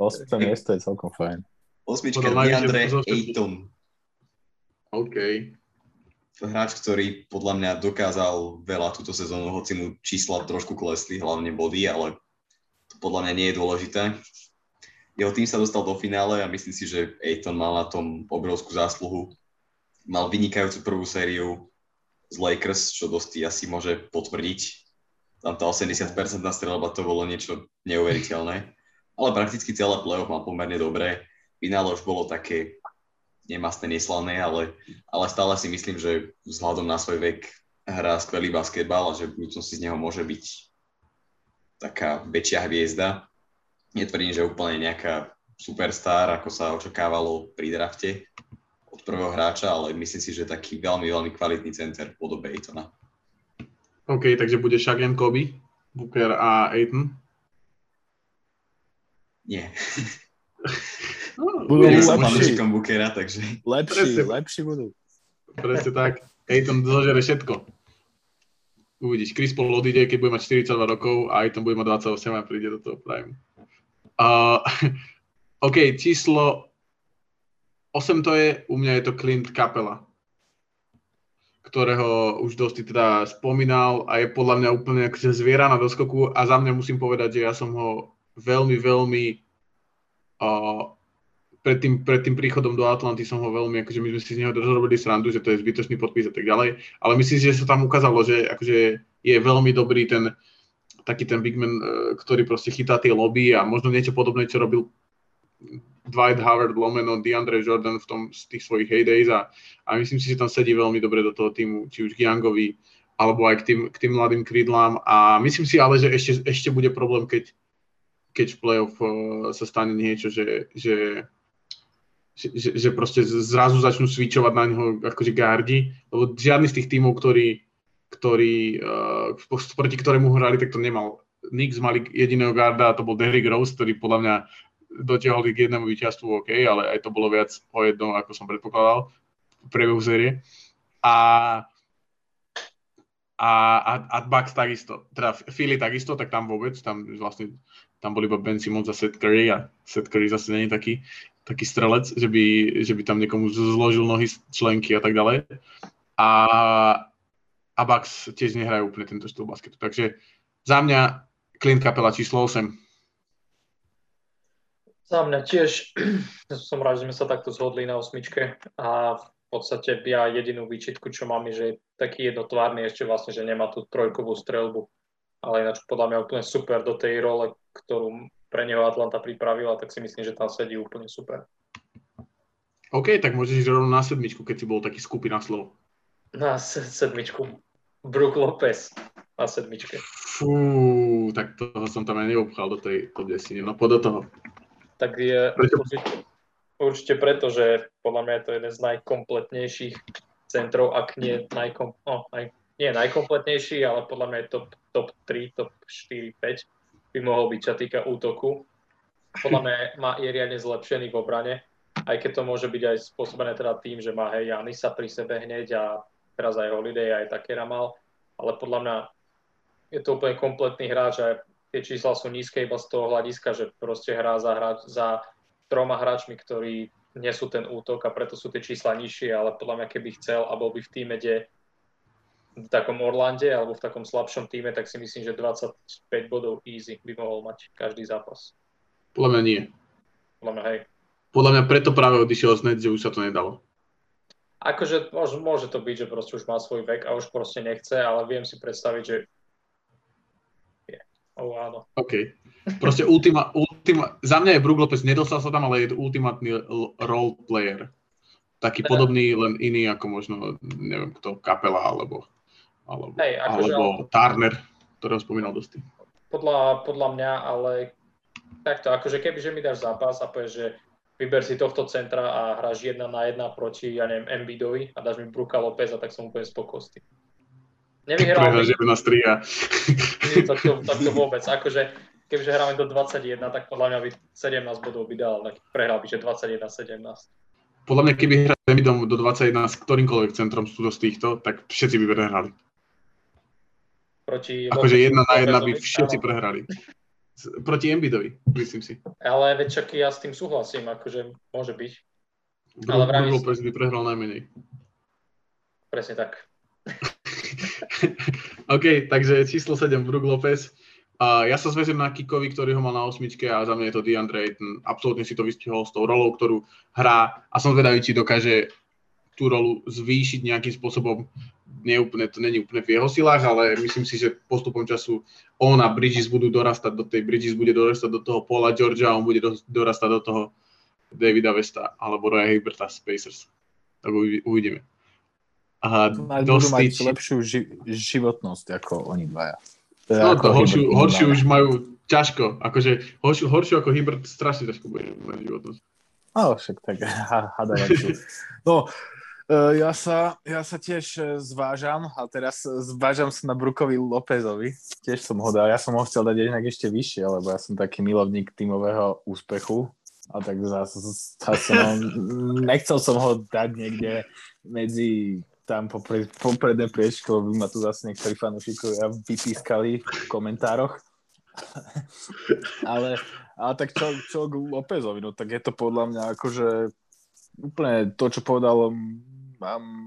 Osmé miesto je celkom fajn. Osmička všetkých. Ayton. OK. Hráč, ktorý podľa mňa dokázal veľa túto sezónu, hoci mu čísla trošku klesli, hlavne body, ale to podľa mňa nie je dôležité. Jeho tým sa dostal do finále a myslím si, že Ayton mal na tom obrovskú zásluhu. Mal vynikajúcu prvú sériu z Lakers, čo dosť asi môže potvrdiť. Tam tá 80% strelba to bolo niečo neuveriteľné. Ale prakticky celé playoff mal pomerne dobré. Finále už bolo také nemastné, neslané, ale, ale stále si myslím, že vzhľadom na svoj vek hrá skvelý basketbal a že v budúcnosti z neho môže byť taká väčšia hviezda. Netvrdím, že úplne nejaká superstar, ako sa očakávalo pri drafte od prvého hráča, ale myslím si, že taký veľmi, veľmi kvalitný center v podobe Aytona. OK, takže bude Shaq and Kobe, Booker a Aiton. Nie. Budú uvidíme. som lepší. Bookera, takže Lepší, Presne. lepší budú. Presne tak. Aiton zožere všetko. Uvidíš, Chris Paul odíde, keď bude mať 42 rokov a Aiton bude mať 28 a príde do toho prime. Uh, OK, číslo 8 to je, u mňa je to Clint Capela, ktorého už dosť teda spomínal a je podľa mňa úplne akože zviera na doskoku a za mňa musím povedať, že ja som ho veľmi, veľmi uh, pred tým, pred tým príchodom do Atlanty som ho veľmi, akože my sme si z neho robili srandu, že to je zbytočný podpis a tak ďalej, ale myslím si, že sa tam ukázalo, že akože je veľmi dobrý ten taký ten big man, eh, ktorý proste chytá tie lobby a možno niečo podobné, čo robil Dwight Howard, lomeno DeAndre Jordan v tom z tých svojich heydays a, a myslím si, že tam sedí veľmi dobre do toho týmu, či už k Youngovi, alebo aj k tým, k tým mladým krídlám. A myslím si ale, že ešte, ešte bude problém, keď, keď v playoff uh, sa stane niečo, že, že, že, že, proste zrazu začnú switchovať na neho akože gardi, lebo žiadny z tých tímov, ktorý, ktorý, uh, proti ktorému hrali, tak to nemal. Knicks mali jediného garda a to bol Derrick Rose, ktorý podľa mňa dotiahol k jednému víťazstvu, OK, ale aj to bolo viac o jednom, ako som predpokladal v priebehu série. A, a, a, a Bucks takisto, teda Philly takisto, tak tam vôbec, tam vlastne tam bol iba Ben Simmons a Seth Curry a Seth Curry zase je taký, taký strelec, že by, že by tam niekomu zložil nohy členky a tak ďalej. A, a Bucks tiež nehrajú úplne tento štýl basketu. Takže za mňa Clint Capela číslo 8. Za mňa tiež som rád, že sme sa takto zhodli na osmičke a v podstate ja jedinú výčitku, čo mám, je, že je taký jednotvárny ešte vlastne, že nemá tú trojkovú strelbu, ale ináč podľa mňa úplne super do tej role, ktorú pre neho Atlanta pripravila, tak si myslím, že tam sedí úplne super. OK, tak môžeš ísť rovno na sedmičku, keď si bol taký skupina slov. Na se- sedmičku. Brook Lopez na sedmičke. Fú, tak toho som tam aj neobchal do tej top 10. No poď do toho. Tak je Prečo? určite, určite preto, že podľa mňa je to jeden z najkompletnejších centrov, ak nie, najkom, no, naj, nie najkompletnejší, ale podľa mňa je top, top 3, top 4, 5 by mohol byť, čo týka útoku. Podľa mňa má, je riadne zlepšený v obrane, aj keď to môže byť aj spôsobené teda tým, že má hej Janisa pri sebe hneď a teraz aj Holiday, aj Takera mal, ale podľa mňa je to úplne kompletný hráč a tie čísla sú nízke iba z toho hľadiska, že proste hrá za, hráč, za troma hráčmi, ktorí nesú ten útok a preto sú tie čísla nižšie, ale podľa mňa keby chcel a bol by v týme, kde v takom Orlande alebo v takom slabšom týme, tak si myslím, že 25 bodov easy by mohol mať každý zápas. Podľa mňa nie. Podľa mňa, hej. Podľa mňa preto práve odišiel z že už sa to nedalo. Akože môže, môže to byť, že proste už má svoj vek a už proste nechce, ale viem si predstaviť, že je. Oh, áno. OK. Proste ultima, ultima, za mňa je Brook Lopez, nedostal sa tam, ale je to ultimátny role player. Taký podobný, len iný ako možno, neviem kto, Kapela alebo, alebo, Hej, akože- alebo Turner, ktorého spomínal Dosti. Podľa, podľa mňa, ale takto, akože keby, že mi dáš zápas a povieš, že vyber si tohto centra a hráš jedna na jedna proti, ja neviem, Embiidovi a dáš mi Bruka Lopeza, tak som úplne spokojný. Nevyhral by, Prehráš 11 3 a... nie, tak to, tak to vôbec. Akože, kebyže hráme do 21, tak podľa mňa by 17 bodov by dal, tak prehral by, že 21-17. podľa mňa, keby hrali Embiidom do 21 s ktorýmkoľvek centrom z týchto, tak všetci by prehrali. Proti akože jedna na jedna by všetci prehrali. Proti Embiidovi, myslím si. Ale veď čak ja s tým súhlasím, akože môže byť. Brook, Ale Brook Lopez by prehral najmenej. Presne tak. OK, takže číslo 7, Brook Lopez. A ja sa zväzím na Kikovi, ktorý ho mal na osmičke a za mňa je to DeAndre Ayton. Absolútne si to vystihol s tou rolou, ktorú hrá a som zvedavý, či dokáže tú rolu zvýšiť nejakým spôsobom. Nie úplne, to není úplne v jeho silách, ale myslím si, že postupom času on a Bridges budú dorastať do tej, Bridges bude dorastať do toho Paula Georgia a on bude dorastať do toho Davida Vesta alebo Roya Hibberta z Pacers. Tak uvidíme. A budú mať lepšiu ži- životnosť ako oni dvaja. To no to horšiu, horšiu už majú ťažko. Akože horšiu, horšiu ako Hibert strašne ťažko bude mať životnosť. No, však tak hada No, ja sa, ja sa tiež e, zvážam a teraz zvážam sa na Brukovi Lópezovi. Tiež som ho dal. Ja som ho chcel dať inak ešte vyššie, lebo ja som taký milovník tímového úspechu a tak zase, zase no, nechcel som ho dať niekde medzi tam popred, popredné priečko, by ma tu zase niektorí fanúšikovia vypískali v komentároch. ale, ale tak čo, čo k Lópezovi, no tak je to podľa mňa akože úplne to, čo povedal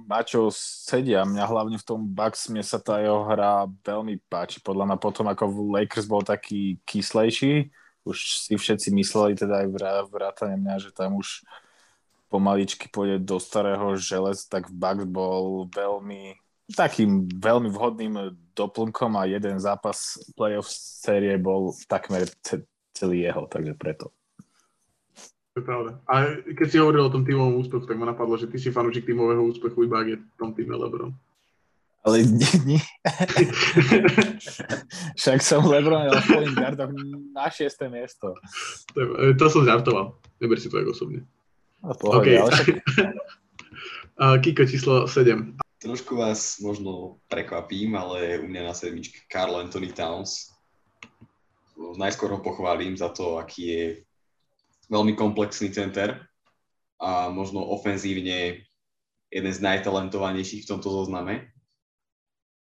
Mačo sedia. Mňa hlavne v tom Bucks mne sa tá jeho hra veľmi páči. Podľa mňa potom, ako Lakers bol taký kyslejší, už si všetci mysleli, teda aj vrátane mňa, že tam už pomaličky pôjde do starého želez, tak Bucks bol veľmi takým veľmi vhodným doplnkom a jeden zápas playoff série bol takmer celý jeho, takže preto. To je pravda. A keď si hovoril o tom tímovom úspechu, tak ma napadlo, že ty si fanúšik tímového úspechu iba ak je v tom týme Lebron. Ale nie, nie. Však som Lebron ale v gardoch na šiesté miesto. To, to som žartoval. Neber si to aj osobne. A pohode, okay. ale však... Kiko číslo 7. Trošku vás možno prekvapím, ale u mňa na sedmičke Carl Anthony Towns. Najskôr ho pochválim za to, aký je veľmi komplexný center a možno ofenzívne jeden z najtalentovanejších v tomto zozname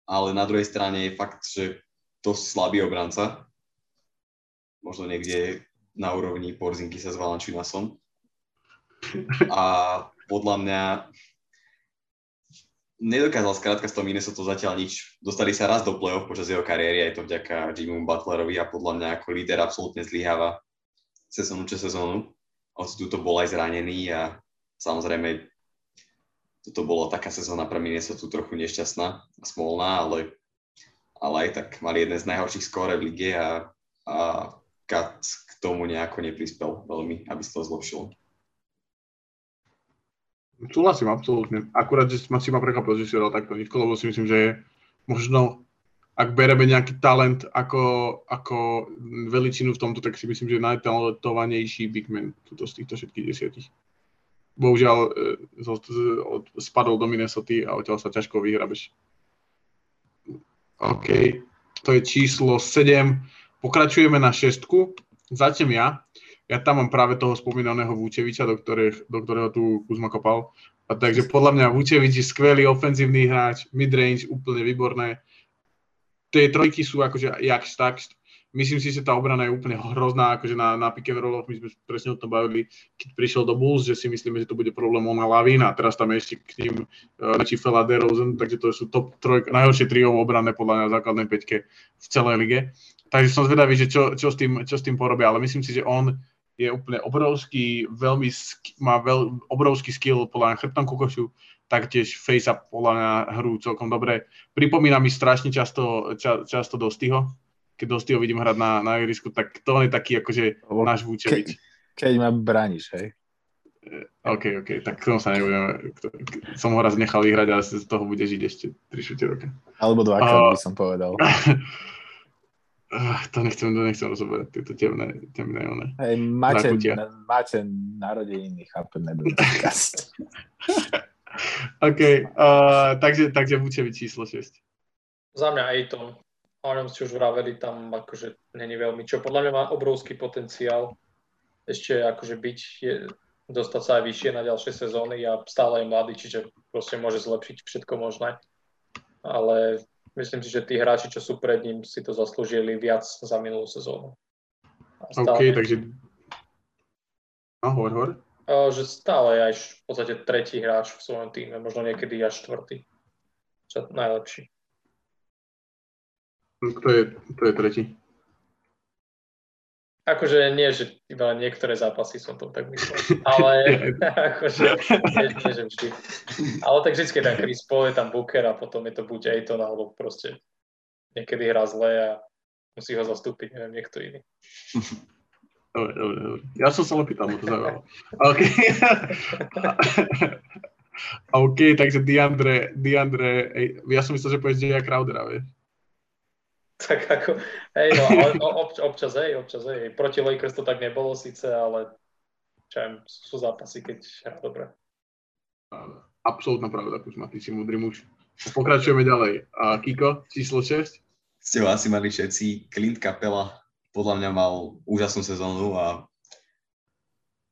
ale na druhej strane je fakt, že dosť slabý obranca. Možno niekde na úrovni Porzinky sa s Valančinasom. A podľa mňa nedokázal skrátka z toho Minnesota zatiaľ nič. Dostali sa raz do play-off počas jeho kariéry, aj to vďaka Jimmymu Butlerovi a podľa mňa ako líder absolútne zlyháva sezónu čo sezónu. Hoci tu bol aj zranený a samozrejme toto bola taká sezóna pre Minnesota trochu nešťastná a smolná, ale, ale aj tak mali jeden z najhorších skóre v lige a, a Kat k tomu nejako neprispel veľmi, aby sa to zlepšilo. Súhlasím, absolútne. Akurát, že ma si ma prekvapil, že si dal takto nízko, lebo si myslím, že je možno, ak bereme nejaký talent ako, ako veličinu v tomto, tak si myslím, že najtalentovanejší big man tuto z týchto všetkých desiatich bohužiaľ e, spadol do Minnesota a odtiaľ sa ťažko vyhrabeš. OK, to je číslo 7. Pokračujeme na šestku. Začnem ja. Ja tam mám práve toho spomínaného Vúčeviča, do, ktorých, do ktorého tu Kuzma kopal. A takže podľa mňa Vúčevič je skvelý ofenzívny hráč, midrange úplne výborné. Tie trojky sú akože jak tak, Myslím si, že tá obrana je úplne hrozná, akože na, na pick and roll, my sme presne o tom bavili, keď prišiel do Bulls, že si myslíme, že to bude problém ona Lavín a teraz tam je ešte k ním uh, e, Fela DeRozan, takže to sú top troj, najhoršie trio obranné podľa mňa základnej peťke v celej lige. Takže som zvedavý, že čo, čo, s tým, čo s tým porobia, ale myslím si, že on je úplne obrovský, veľmi, má veľ, obrovský skill podľa mňa chrbtom kukošu, taktiež face-up podľa mňa hru celkom dobre. Pripomína mi strašne často, ča, často Dostyho, keď ho vidím hrať na, na ihrisku, tak to on je taký akože náš Vúčevič. Ke, keď ma brániš, hej? Eh, OK, OK, tak tomu sa nebudeme, som ho raz nechal vyhrať, ale z toho bude žiť ešte 3-4 roky. Alebo dvakrát uh, by som povedal. Uh, to nechcem, to nechcem rozoberať, tieto temné, temné one. Hej, máte, máte narodeniny, chápem, nebude podcast. OK, uh, takže, takže Vučevič číslo 6. Za mňa Ejton o ňom ste už vraveli, tam akože není veľmi čo. Podľa mňa má obrovský potenciál ešte akože byť je dostať sa aj vyššie na ďalšie sezóny a stále je mladý, čiže proste môže zlepšiť všetko možné. Ale myslím si, že tí hráči, čo sú pred ním, si to zaslúžili viac za minulú sezónu. Stále... OK, takže... No, hovor, hovor. Že stále je aj v podstate tretí hráč v svojom týme, možno niekedy až štvrtý. Čo najlepší. Kto je, kto je tretí? Akože nie, že iba niektoré zápasy som to tak myslel. Ale akože nie, nie, že vždy. Ale tak vždy je tam Chris Paul, je tam Booker a potom je to buď Ayton, alebo proste niekedy hrá zle a musí ho zastúpiť, neviem, niekto iný. Dobre, dobre, dobre. Ja som sa opýtal, to zaujímalo. OK. OK, takže Diandre, Diandre, ja som myslel, že povieš Jaya Crowdera, vieš. Tak ako, hej, no, ale no, obč, občas, hej, občas, hej. Proti Lakers to tak nebolo síce, ale čo viem, sú zápasy, keď hrá dobre. Absolutná pravda, Kuzma, ty si múdry muž. Pokračujeme ďalej. A Kiko, číslo 6? Ste ho asi mali všetci. Clint Capela podľa mňa mal úžasnú sezónu a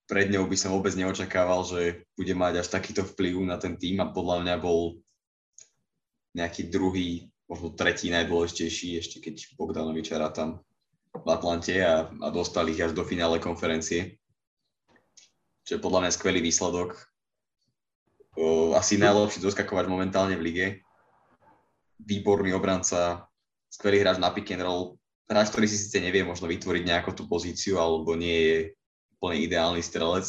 pred ňou by som vôbec neočakával, že bude mať až takýto vplyv na ten tým a podľa mňa bol nejaký druhý možno tretí najdôležitejší, ešte keď Bogdanoviča tam v Atlante a, a dostali ich až do finále konferencie. Čo je podľa mňa skvelý výsledok. O, asi najlepší doskakovač momentálne v lige. Výborný obranca, skvelý hráč na pick and roll. Hráč, ktorý si síce nevie možno vytvoriť nejakú tú pozíciu, alebo nie je úplne ideálny strelec,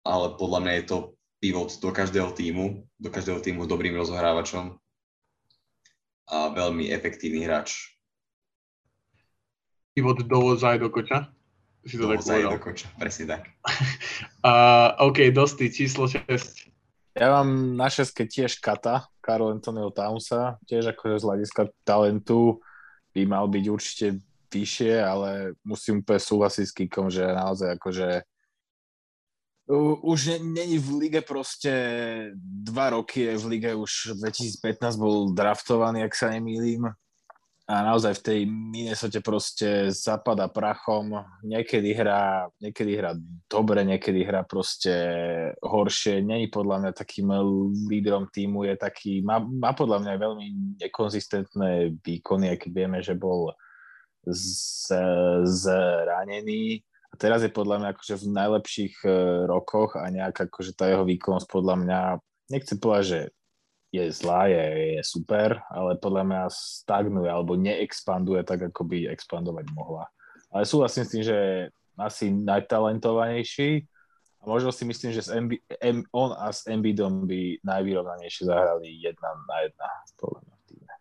ale podľa mňa je to pivot do každého týmu, do každého týmu s dobrým rozohrávačom a veľmi efektívny hráč. Pivot dovoza aj do koča? Si to dovoza tak do koča, presne tak. uh, OK, dosti, číslo 6. Ja mám na šeske tiež Kata, Karol Antonio Townsa, tiež akože z hľadiska talentu by mal byť určite vyššie, ale musím úplne súhlasiť s Kikom, že naozaj akože už není v lige proste dva roky, je v lige už 2015 bol draftovaný, ak sa nemýlim. A naozaj v tej Minnesota proste zapada prachom. Niekedy hrá, niekedy hrá dobre, niekedy hrá proste horšie. Není podľa mňa takým lídrom týmu, je taký, má, má podľa mňa veľmi nekonzistentné výkony, aký vieme, že bol zranený a teraz je podľa mňa akože v najlepších uh, rokoch a nejak akože tá jeho výkonnosť podľa mňa, nechcem povedať, že je zlá, je, je super, ale podľa mňa stagnuje alebo neexpanduje tak, ako by expandovať mohla. Ale súhlasím s tým, že asi najtalentovanejší a možno si myslím, že s MB, M, on a s Embidom by najvyrovnanejšie zahrali jedna na jedna, podľa mňa v týme.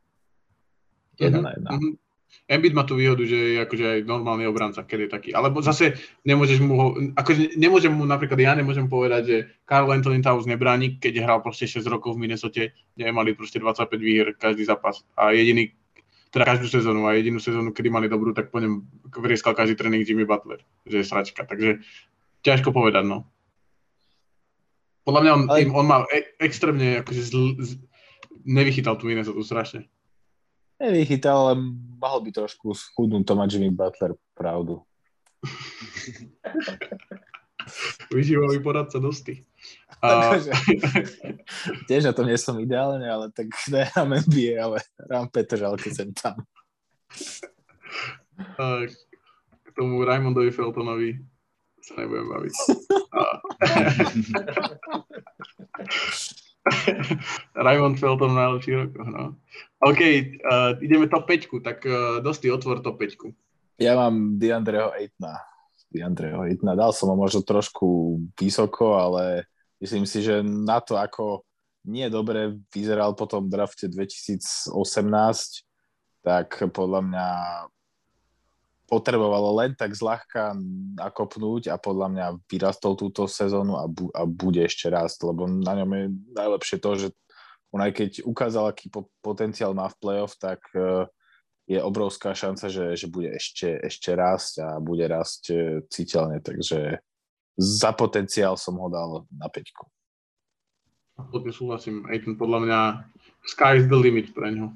Jedna mm-hmm. na jedna. Mm-hmm. Embiid má tú výhodu, že je akože aj normálny obranca, keď je taký. Alebo zase nemôžeš mu ho, akože nemôžem mu, napríklad ja nemôžem povedať, že Carl Anthony Towns nebráni, keď hral proste 6 rokov v Minnesota, kde mali proste 25 výher každý zápas. A jediný, teda každú sezónu a jedinú sezónu, kedy mali dobrú, tak po ňom vrieskal každý tréning Jimmy Butler, že je sračka. Takže ťažko povedať, no. Podľa mňa on, Ale... on má e- extrémne akože zl, z, nevychytal tú Minnesota strašne. Nevychytal, ale mohol by trošku schudnúť to Jimmy Butler pravdu. Vyživový poradca dosti. A... tiež na tom nie som ideálne, ale tak nehrám NBA, ale hrám Petržalke sem tam. A k tomu Raymondovi Feltonovi sa nebudem baviť. A... Raymond Felton najlepší rokoch, no. OK, uh, ideme top 5, tak uh, dosti otvor top 5. Ja mám Diandreho Aitna. Diandreho Aitna. Dal som ho možno trošku vysoko, ale myslím si, že na to, ako nie dobre vyzeral po tom drafte 2018, tak podľa mňa potrebovalo len tak zľahka nakopnúť a podľa mňa vyrastol túto sezónu a, bu- a bude ešte rásť, lebo na ňom je najlepšie to, že on aj keď ukázal, aký po- potenciál má v playoff, tak uh, je obrovská šanca, že, že bude ešte, ešte rásť a bude rásť uh, citeľne, takže za potenciál som ho dal na peťku. Absolutne súhlasím. Aiton podľa mňa sky is the limit pre ňo.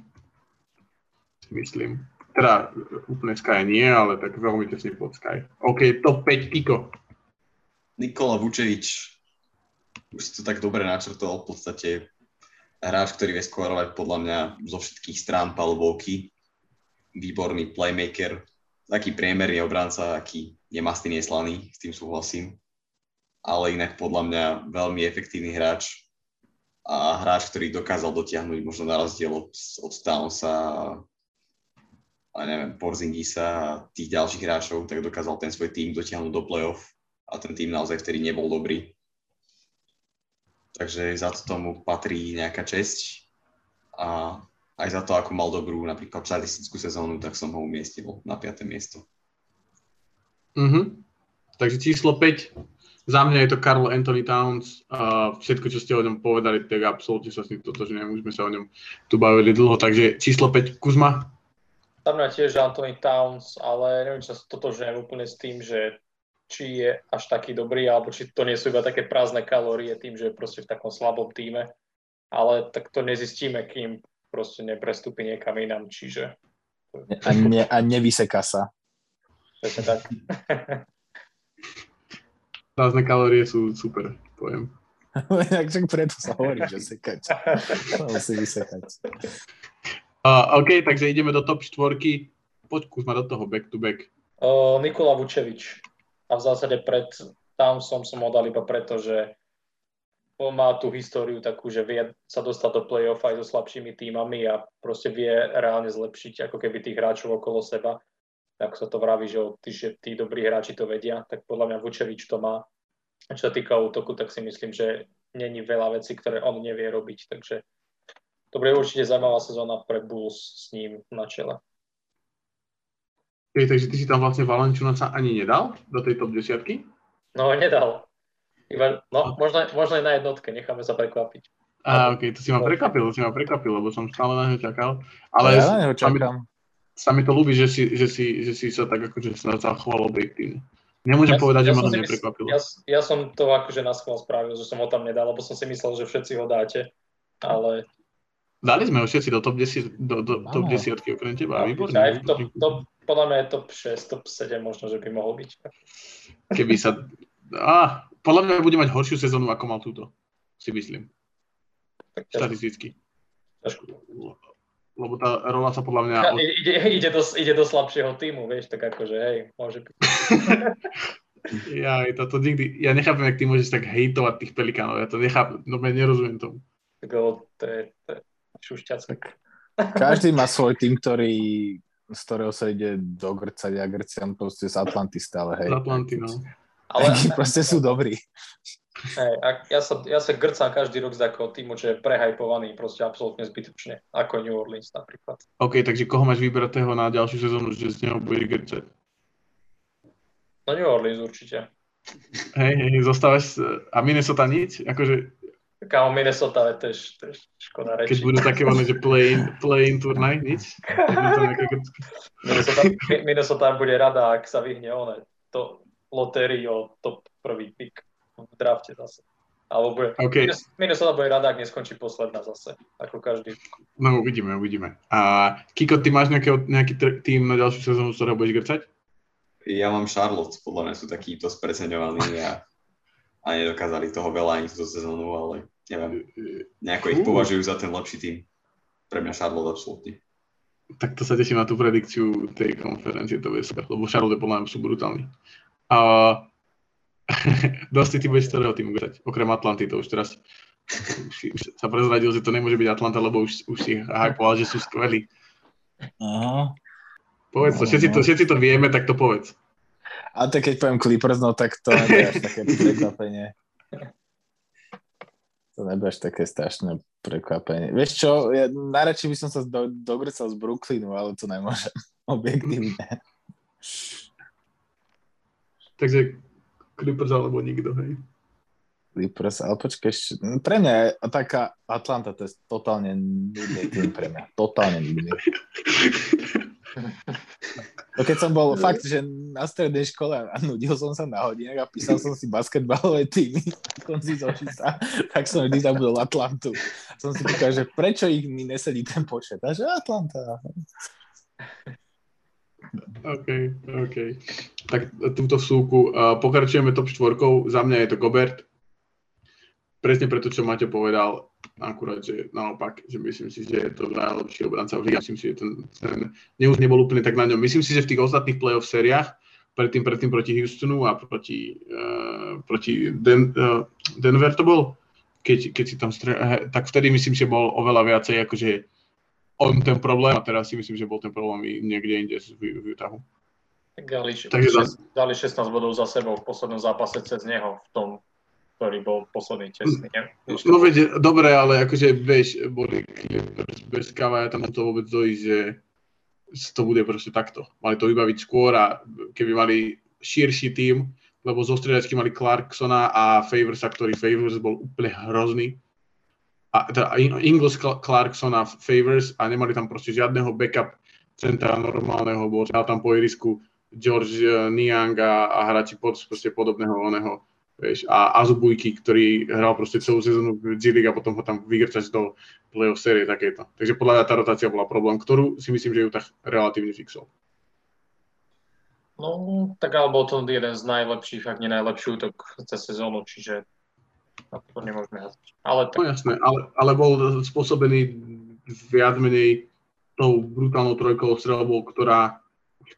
Myslím. Teda úplne Sky nie, ale tak veľmi tesne pod Sky. OK, top 5 Kiko. Nikola Vučevič už si to tak dobre načrtol, v podstate hráč, ktorý vie skórovať podľa mňa zo všetkých strán palubovky, výborný playmaker, taký priemerný obranca, aký je mastný, neslaný, s tým súhlasím. Ale inak podľa mňa veľmi efektívny hráč a hráč, ktorý dokázal dotiahnuť možno na rozdiel od, od Townsa a neviem, Porzingisa a tých ďalších hráčov, tak dokázal ten svoj tým dotiahnuť do play-off a ten tým naozaj vtedy nebol dobrý. Takže za to tomu patrí nejaká česť a aj za to, ako mal dobrú napríklad štatistickú sezónu, tak som ho umiestnil na 5. miesto. Mhm. Takže číslo 5. Za mňa je to Karl Anthony Towns a všetko, čo ste o ňom povedali, tak absolútne sa s ním totožňujem. Už sme sa o ňom tu bavili dlho. Takže číslo 5, Kuzma. Za mňa tiež Anthony Towns, ale neviem, či sa totožňujem úplne s tým, že či je až taký dobrý, alebo či to nie sú iba také prázdne kalórie tým, že je proste v takom slabom týme. Ale tak to nezistíme, kým proste neprestúpi niekam inám, čiže... A, ne, a nevyseká sa. Presne tak. Prázdne kalórie sú super, poviem. Takže preto sa hovorí, že sekať. musí vysekať. Uh, OK, takže ideme do top štvorky. Poď kúsma do toho back to back. Uh, Nikola Vučevič a v zásade pred tam som ho dal iba preto, že on má tú históriu takú, že vie sa dostať do play-off aj so slabšími týmami a proste vie reálne zlepšiť ako keby tých hráčov okolo seba. Ako sa to vraví, že, tí, že tí dobrí hráči to vedia, tak podľa mňa Vučevič to má. A čo sa týka útoku, tak si myslím, že není veľa vecí, ktoré on nevie robiť, takže to bude určite zaujímavá sezóna pre Bulls s ním na čele. Okay, takže ty si tam vlastne Valenčunoca ani nedal do tej top desiatky? No, nedal. Iba, no, možno, možno aj na jednotke, necháme sa prekvapiť. Á, ok, to si ma prekvapil, to si ma prekvapil, lebo som stále na neho čakal. Ale ja na neho čakám. Sa mi, sa mi to ľúbi, že si, že si, že si sa tak akože sa zachoval objektívne. Nemôžem ja, povedať, ja že ma to neprekvapilo. Ja, ja som to akože na schvál spravil, že som ho tam nedal, lebo som si myslel, že všetci ho dáte, ale Dali sme ho všetci do top 10, do, do top 10 okrem teba, výborne. Aj top, top, podľa mňa je top 6, top 7 možno, že by mohol byť. Keby sa... Á, podľa mňa bude mať horšiu sezónu, ako mal túto, si myslím. Tak Štatisticky. Lebo tá rola sa podľa mňa... Od... Ide, ide, do, ide do slabšieho týmu, vieš, tak akože, hej, môže byť. ja, to, to nikdy, ja nechápem, jak ty môžeš tak hejtovať tých pelikánov, ja to nechápem, no nerozumiem tomu. Tak to je, to je šušťacek. Každý má svoj tým, ktorý z ktorého sa ide dogrcať a Grcian proste z Atlanty stále, hej. Z Atlanty, no. Ale proste sú dobrí. Hej, a ja, sa, ja sa grcám každý rok z takého týmu, čo je prehajpovaný proste absolútne zbytočne, ako New Orleans napríklad. OK, takže koho máš vybratého na ďalšiu sezónu, že z neho bude grcať? No New Orleans určite. Hej, hej, zostávaš, a Minnesota nič? Akože Kámo, Minnesota je tež, tež škoda reči. Keď budú také voľné, že play-in, play-in turnaj, nič? Minnesota, Minnesota bude rada, ak sa vyhne one, to lotérii o top prvý pick v drafte zase. Alebo bude, okay. Minnesota bude rada, ak neskončí posledná zase, ako každý. No uvidíme, uvidíme. A Kiko, ty máš nejaký, nejaký tým na ďalšiu sezónu, z ktorého budeš grcať? Ja mám Charlotte, podľa mňa sú takí to spreceňovaní a, a nedokázali toho veľa ani túto sezónu, ale neviem, nejako ich považujú za ten lepší tým. Pre mňa Charlotte absolútne. Tak to sa teším na tú predikciu tej konferencie, to vieš, lebo Charlotte podľa mňa sú brutálni. A dosť ty budeš ktorého týmu grať, okrem Atlanty, to už teraz už, už sa prezradil, že to nemôže byť Atlanta, lebo už, už si hypoval, že sú skvelí. Aha. Povedz to, všetci to, všetci to vieme, tak to povedz. A tak keď poviem Clippers, no tak to je až také prekvapenie. To nebude až také strašné prekvapenie. Vieš čo, ja najradšej by som sa do, dogrcal z Brooklynu, ale to nemôžem objektívne. Takže Clippers alebo nikto, hej? Clippers, ale počkaj no, pre mňa je taká Atlanta, to je totálne nudný tým pre mňa, totálne nudný. No keď som bol fakt, že na strednej škole a nudil som sa na hodinách a písal som si basketbalové týmy konci zošita, tak som vždy zabudol Atlantu. Som si povedal, že prečo ich mi nesedí ten počet? A že Atlanta. OK, OK. tak túto vsúku. Uh, pokračujeme top štvorkou. Za mňa je to Gobert. Presne preto, čo Maťo povedal, akurát, že naopak, že myslím si, že je to najlepší obranca v lige. Myslím si, že ten, ten neús nebol úplne tak na ňom. Myslím si, že v tých ostatných playoff sériách, predtým, predtým proti Houstonu a proti, uh, proti Den, uh, Denver to bol, keď, keď si tam stre... tak vtedy myslím, že bol oveľa viacej akože on ten problém a teraz si myslím, že bol ten problém niekde inde v, v Utahu. Dali, Takže dali 16 bodov za sebou v poslednom zápase cez neho v tom, ktorý bol posledný tesný. No veď, dobre, ale akože vieš, boli, bez Kavaja tam to vôbec dojsť, že to bude proste takto. Mali to vybaviť skôr a keby mali širší tým, lebo zo striedačky mali Clarksona a Favorsa, ktorý Favors bol úplne hrozný. A teda Ingles, Clarkson a Favors a nemali tam proste žiadneho backup centra normálneho, bol tam po irisku George eh, Niang a, a hráči pod, podobného oného, vieš, a Azubujky, ktorý hral proste celú sezónu v G a potom ho tam vygrčať do playoff série takéto. Takže podľa mňa tá rotácia bola problém, ktorú si myslím, že ju tak relatívne fixol. No, tak ale bol to jeden z najlepších, ak nie najlepší útok cez sezónu, čiže na to nemôžeme hazať. Ale tak... No jasné, ale, ale bol spôsobený viac menej tou brutálnou trojkou strelbou, ktorá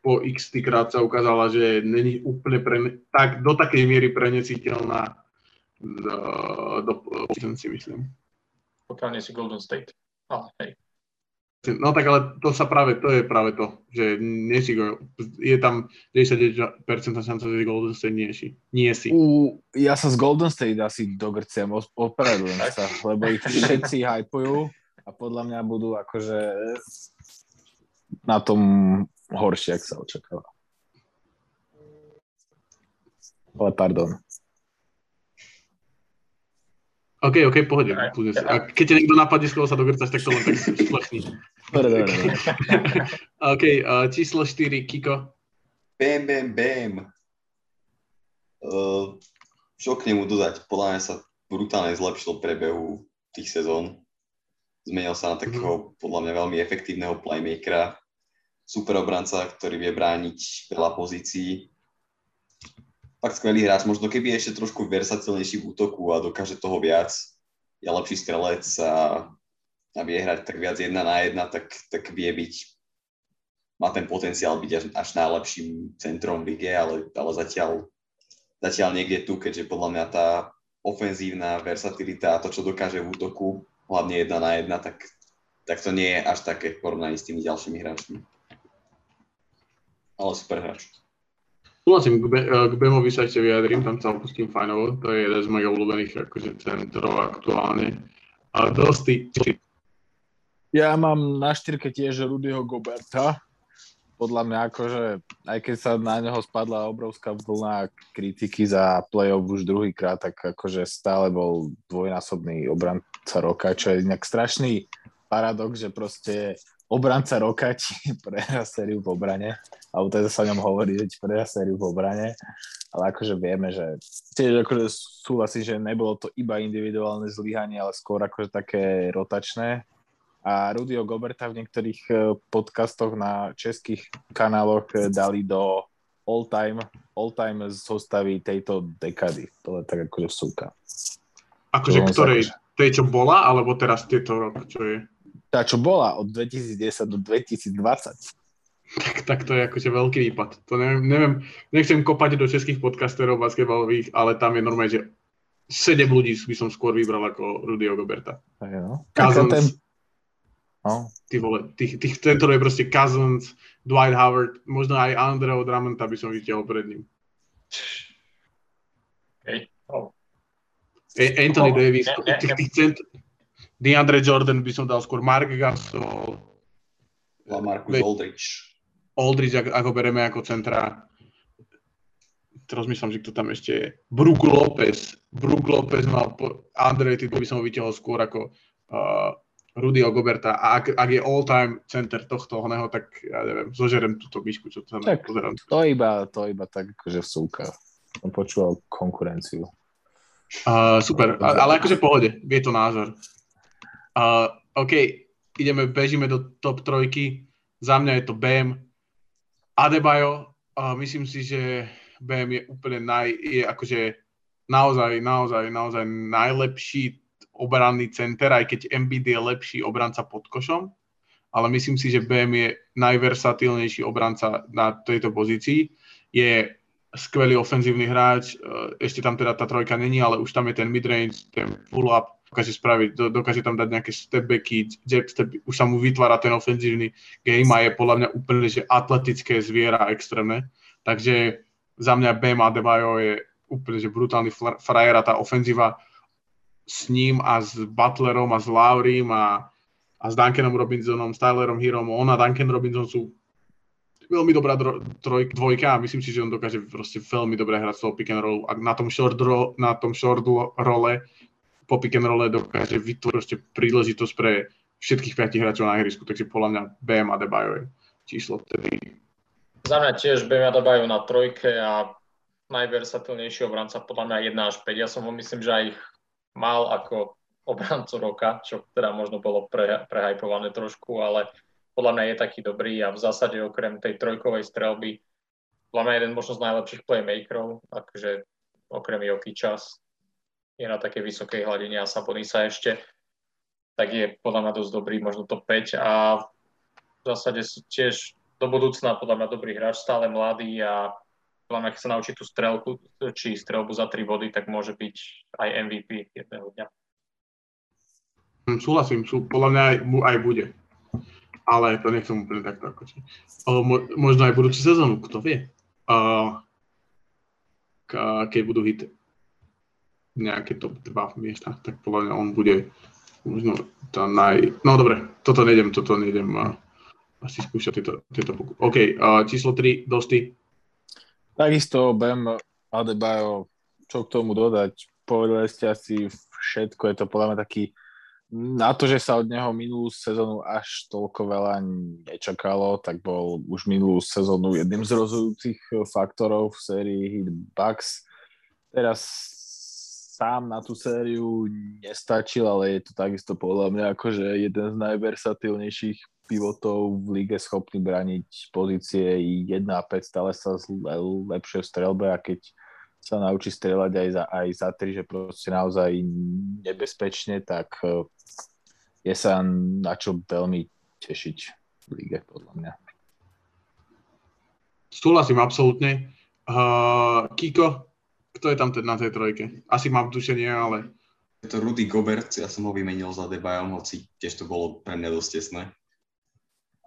po x krát sa ukázala, že není úplne pre, tak, do takej miery preneciteľná do, do, do si myslím. Pokiaľ nie si Golden State. Ale hej. No tak ale to sa práve, to je práve to, že nie si, je tam 10% šanca, že Golden State nie si. Nie si. U, ja sa z Golden State asi dogrciam, opradujem sa, lebo ich všetci hypujú a podľa mňa budú akože na tom horšie, ak sa očakáva. Ale pardon. OK, OK, pohode. A keď ťa niekto napadne, skôr sa dogrcaš, tak to len tak dobre, dobre. OK, uh, číslo 4, Kiko. Bam, bam, bam. Uh, čo k nemu dodať? Podľa mňa sa brutálne zlepšil prebehu tých sezón. Zmenil sa na takého, mm. podľa mňa, veľmi efektívneho playmakera super obranca, ktorý vie brániť veľa pozícií. Fakt skvelý hráč, možno keby je ešte trošku versatilnejší v útoku a dokáže toho viac, je lepší strelec a, a vie hrať tak viac jedna na jedna, tak, tak vie byť, má ten potenciál byť až, až najlepším centrom v lige, ale, ale zatiaľ, zatiaľ niekde tu, keďže podľa mňa tá ofenzívna versatilita a to, čo dokáže v útoku, hlavne jedna na jedna, tak, tak to nie je až také v porovnaní s tými ďalšími hráčmi ale super hráč. Súhlasím, k, Be- k Bemovi sa ešte vyjadrím, tam sa opustím fajnovo, to je jeden z mojich obľúbených akože, centrov aktuálne. A dosť Ja mám na štyrke tiež Rudyho Goberta. Podľa mňa akože, aj keď sa na neho spadla obrovská vlna kritiky za play-off už druhýkrát, tak akože stále bol dvojnásobný obranca roka, čo je nejak strašný paradox, že proste obranca roka ti prehrá sériu v obrane, alebo teda sa o ňom hovorí, že ti prehrá sériu v obrane, ale akože vieme, že tiež akože súhlasím, že nebolo to iba individuálne zlyhanie, ale skôr akože také rotačné. A Rudio Goberta v niektorých e, podcastoch na českých kanáloch e, dali do all-time, all-time zostavy tejto dekady. To je tak akože súka. Akože ktorej? Akože... Tej, čo bola, alebo teraz tieto rok, čo je? Tá, čo bola od 2010 do 2020. Tak, tak to je akože veľký výpad. To neviem, neviem, nechcem kopať do českých podcasterov basketbalových, ale tam je normálne, že 7 ľudí by som skôr vybral ako Rudyho Goberta. No. Cousins, ten... no. ty vole, tých, tých centrov je proste Cousins, Dwight Howard, možno aj Andreho Dramenta by som vytiahol pred ním. Okay. Oh. Anthony oh, Davis, tých, tých, DeAndre Jordan by som dal skôr Mark Gasol. A Marcus Aldridge. Aldridge, ako, ako bereme ako centra. Teraz myslím, že kto tam ešte je. Brook Lopez. Brook Lopez mal, ty by som ho vytiahol skôr ako uh, Rudy Goberta. A ak, ak je all-time center tohto oného, tak ja neviem, zožerem túto myšku, čo sa tak, pozerám. To iba, to iba tak, akože vsúka. Som počúval konkurenciu. Uh, super, ale akože pohode, je to názor. Uh, OK, ideme, bežíme do top trojky. Za mňa je to Bam, Adebayo, uh, myslím si, že BM je úplne naj, je akože naozaj, naozaj, naozaj najlepší obranný center, aj keď Embiid je lepší obranca pod košom, ale myslím si, že BM je najversatilnejší obranca na tejto pozícii. Je skvelý ofenzívny hráč, e, ešte tam teda tá trojka není, ale už tam je ten midrange, ten pull-up, dokáže spraviť, dokáže tam dať nejaké stepbacky, jab step, už sa mu vytvára ten ofenzívny game a je podľa mňa úplne, že atletické zviera extrémne. Takže za mňa Bam Adebayo je úplne, že brutálny frajer a tá ofenzíva s ním a s Butlerom a s Laurym a, a s Duncanom Robinsonom, s Tylerom Hirom, on a Duncan Robinson sú veľmi dobrá troj, dvojka a myslím si, že on dokáže proste veľmi dobre hrať toho pick and roll. A na tom short, ro, na tom short role, po pick and role dokáže vytvoriť príležitosť pre všetkých piatich hráčov na ihrisku. Takže podľa mňa BM a Debajo je číslo vtedy. Za mňa tiež BM a Debajo na trojke a najversatilnejší obranca podľa mňa 1 až 5. Ja som ho myslím, že aj mal ako obrancu roka, čo teda možno bolo pre, prehajpované trošku, ale podľa mňa je taký dobrý a v zásade okrem tej trojkovej strelby podľa mňa jeden možno z najlepších playmakerov, akože okrem čas je na takej vysokej hladine a Sabonisa ešte, tak je podľa mňa dosť dobrý, možno to 5 a v zásade tiež do budúcna podľa mňa dobrý hráč, stále mladý a podľa mňa, keď sa naučí tú strelku, či strelbu za 3 body, tak môže byť aj MVP jedného dňa. Hm, súhlasím, sú, podľa mňa aj, aj bude. Ale to nechcem úplne takto akože. možno aj budúcu sezónu, kto vie. Uh, keď budú hit nejaké top 2 miesta, tak podľa mňa on bude možno tá naj... No dobre, toto nejdem, toto nejdem uh, asi skúšať tieto, tieto pokus. OK, uh, číslo 3, Dosti. Takisto Bam Adebayo, čo k tomu dodať, povedali ste asi všetko, je to podľa mňa taký na to, že sa od neho minulú sezónu až toľko veľa nečakalo, tak bol už minulú sezónu jedným z rozhodujúcich faktorov v sérii Hit Bucks. Teraz sám na tú sériu nestačil, ale je to takisto podľa mňa akože jeden z najversatilnejších pivotov v lige schopný braniť pozície 1 a 5, stále sa lepšie v strelbe a keď sa naučí strieľať aj za, aj za tri, že proste naozaj nebezpečne, tak e, je sa na čo veľmi tešiť v lige, podľa mňa. Súhlasím absolútne. Uh, Kiko, kto je tam na tej trojke? Asi mám tušenie, ale... Je to Rudy Gobert, ja som ho vymenil za Debajom, hoci tiež to bolo pre mňa dosť tesné.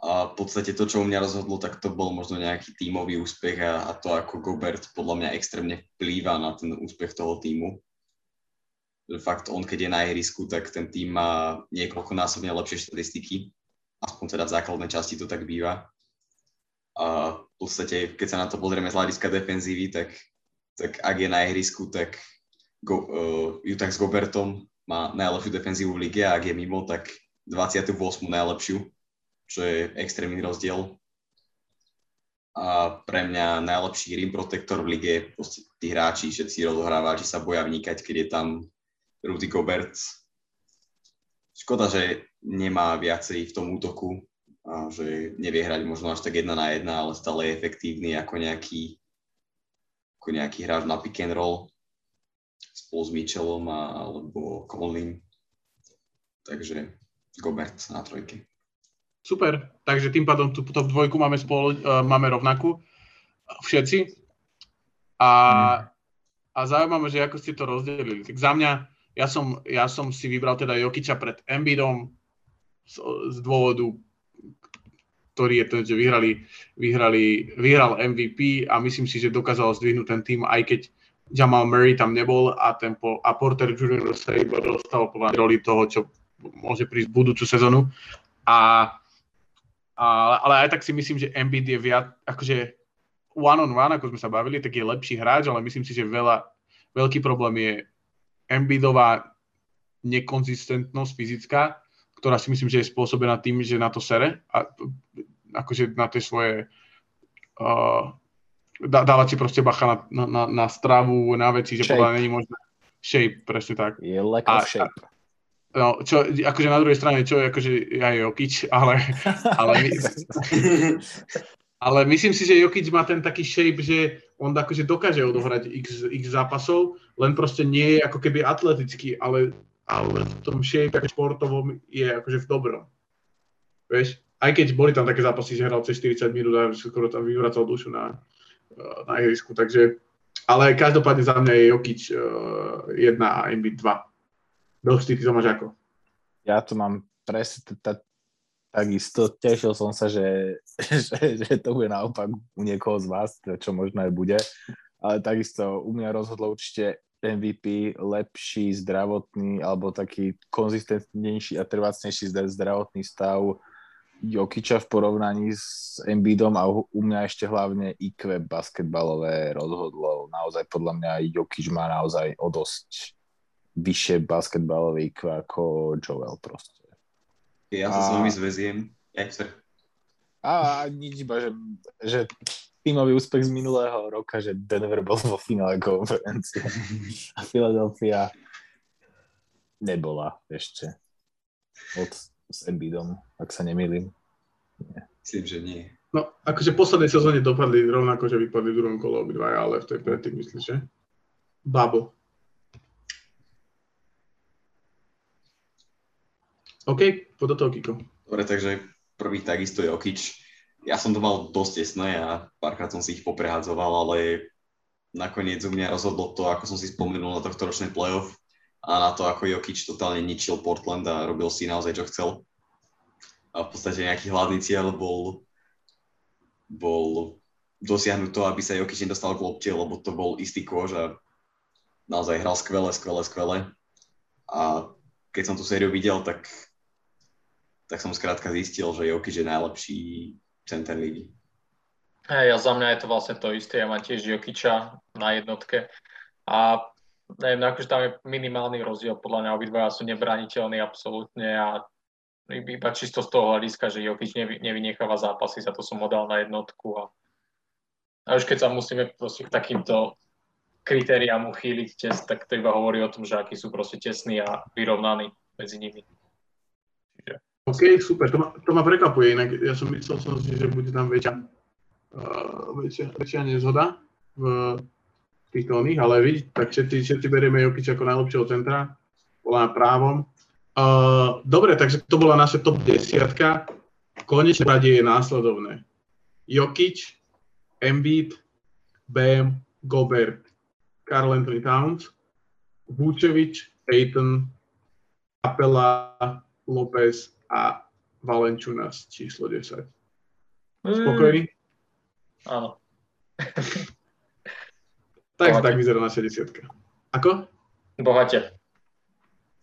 A v podstate to, čo u mňa rozhodlo, tak to bol možno nejaký tímový úspech a, a to, ako Gobert podľa mňa extrémne vplýva na ten úspech toho týmu. Fakt, on keď je na ihrisku, tak ten tým má niekoľkonásobne lepšie štatistiky. Aspoň teda v základnej časti to tak býva. A v podstate, keď sa na to pozrieme z hľadiska defenzívy, tak, tak ak je na ihrisku, tak Go, uh, Utah s Gobertom má najlepšiu defenzívu v lige a ak je mimo, tak 28. najlepšiu čo je extrémny rozdiel. A pre mňa najlepší rim protector v lige, proste tí hráči, všetci rozohrávači sa boja vnikať, keď je tam Rudy Gobert. Škoda, že nemá viacej v tom útoku, a že nevie hrať možno až tak jedna na jedna, ale stále je efektívny ako nejaký, ako nejaký hráč na pick and roll spolu s Mitchellom a, alebo Conley. Takže Gobert na trojke. Super, takže tým pádom tú top dvojku máme, spolu, uh, máme rovnakú všetci. A, a zaujímavé, že ako ste to rozdelili. Tak za mňa, ja som, ja som si vybral teda Jokiča pred Embiidom z, z dôvodu, ktorý je ten, že vyhrali, vyhrali, vyhral MVP a myslím si, že dokázal zdvihnúť ten tým, aj keď Jamal Murray tam nebol a, ten po, a Porter Jr. sa iba dostal po roli toho, čo môže prísť budúcu sezonu. A ale, ale aj tak si myslím, že Embiid je viac, akože one on one, ako sme sa bavili, tak je lepší hráč, ale myslím si, že veľa, veľký problém je Embiidová nekonzistentnosť fyzická, ktorá si myslím, že je spôsobená tým, že na to sere a akože na tie svoje uh, dá, dávať si proste bacha na, na, na stravu, na veci, že podľa není možné shape, presne tak. Je lack of shape. A, No, čo, akože na druhej strane, čo je akože ja Jokič, ale, ale my, Ale myslím si, že Jokic má ten taký shape, že on akože dokáže odohrať x, x zápasov, len proste nie je ako keby atletický, ale, ale v tom shape športovom je akože v dobrom. Vieš? Aj keď boli tam také zápasy, že hral cez 40 minút a skoro tam vyvracal dušu na, na ihrisku, takže ale každopádne za mňa je Jokic uh, 1 a Embiid 2. Dlhší, ty to máš ako? Ja to mám presne takisto. Tešil som sa, že, že, že to bude naopak u niekoho z vás, čo možno aj bude. Ale takisto u mňa rozhodlo určite MVP lepší zdravotný alebo taký konzistentnejší a trvácnejší zdravotný stav Jokiča v porovnaní s Embiidom a u mňa ešte hlavne IQ basketbalové rozhodlo. Naozaj podľa mňa Jokič má naozaj o dosť vyššie basketbalové IQ ako Joel proste. Ja sa a... s vami zväziem. A nič iba, že, že tímový úspech z minulého roka, že Denver bol vo finále konferencie a Philadelphia nebola ešte. Od s Embiidom, ak sa nemýlim. Nie. Myslím, že nie. No, akože v poslednej sezóne dopadli rovnako, že vypadli v druhom kolo obidvaja, ale v tej predtým myslíš, že? Babo. OK, poď do toho, Kiko. Dobre, takže prvý takisto je Okič. Ja som to mal dosť tesné a párkrát som si ich poprehádzoval, ale nakoniec u mňa rozhodlo to, ako som si spomenul na tohto ročný playoff, a na to, ako Jokic totálne ničil Portland a robil si naozaj, čo chcel. A v podstate nejaký hlavný cieľ bol, bol dosiahnuť to, aby sa Jokic nedostal k lopte, lebo to bol istý kôž a naozaj hral skvele, skvele, skvele. A keď som tú sériu videl, tak, tak som skrátka zistil, že Jokic je najlepší center ligy. Hey, ja za mňa je to vlastne to isté. Ja mám tiež Jokiča na jednotke. A neviem, akože tam je minimálny rozdiel, podľa mňa obidvaja sú nebraniteľní absolútne a iba čisto z toho hľadiska, že Jokic nevy, nevynecháva zápasy, za to som ho dal na jednotku a, a už keď sa musíme proste k takýmto kritériám uchýliť test, tak to iba hovorí o tom, že akí sú proste tesní a vyrovnaní medzi nimi. Čiže... OK, super, to ma, to ma prekvapuje, inak ja som myslel som si, že bude tam väčšia, uh, väčšia, väčšia nezhoda v, týchto oných, ale vidíte, tak všetci, všetci berieme Jokic ako najlepšieho centra, bola právom. Uh, dobre, takže to bola naša top 10. Konečné radie je následovné. Jokic, Embiid, Bam, Gobert, Karl Anthony Towns, Vučevič, Peyton, Capela, Lopez a Valenčunas číslo 10. Spokojný? Áno. Tak, tak vyzerá naša desiatka. Ako? Bohate.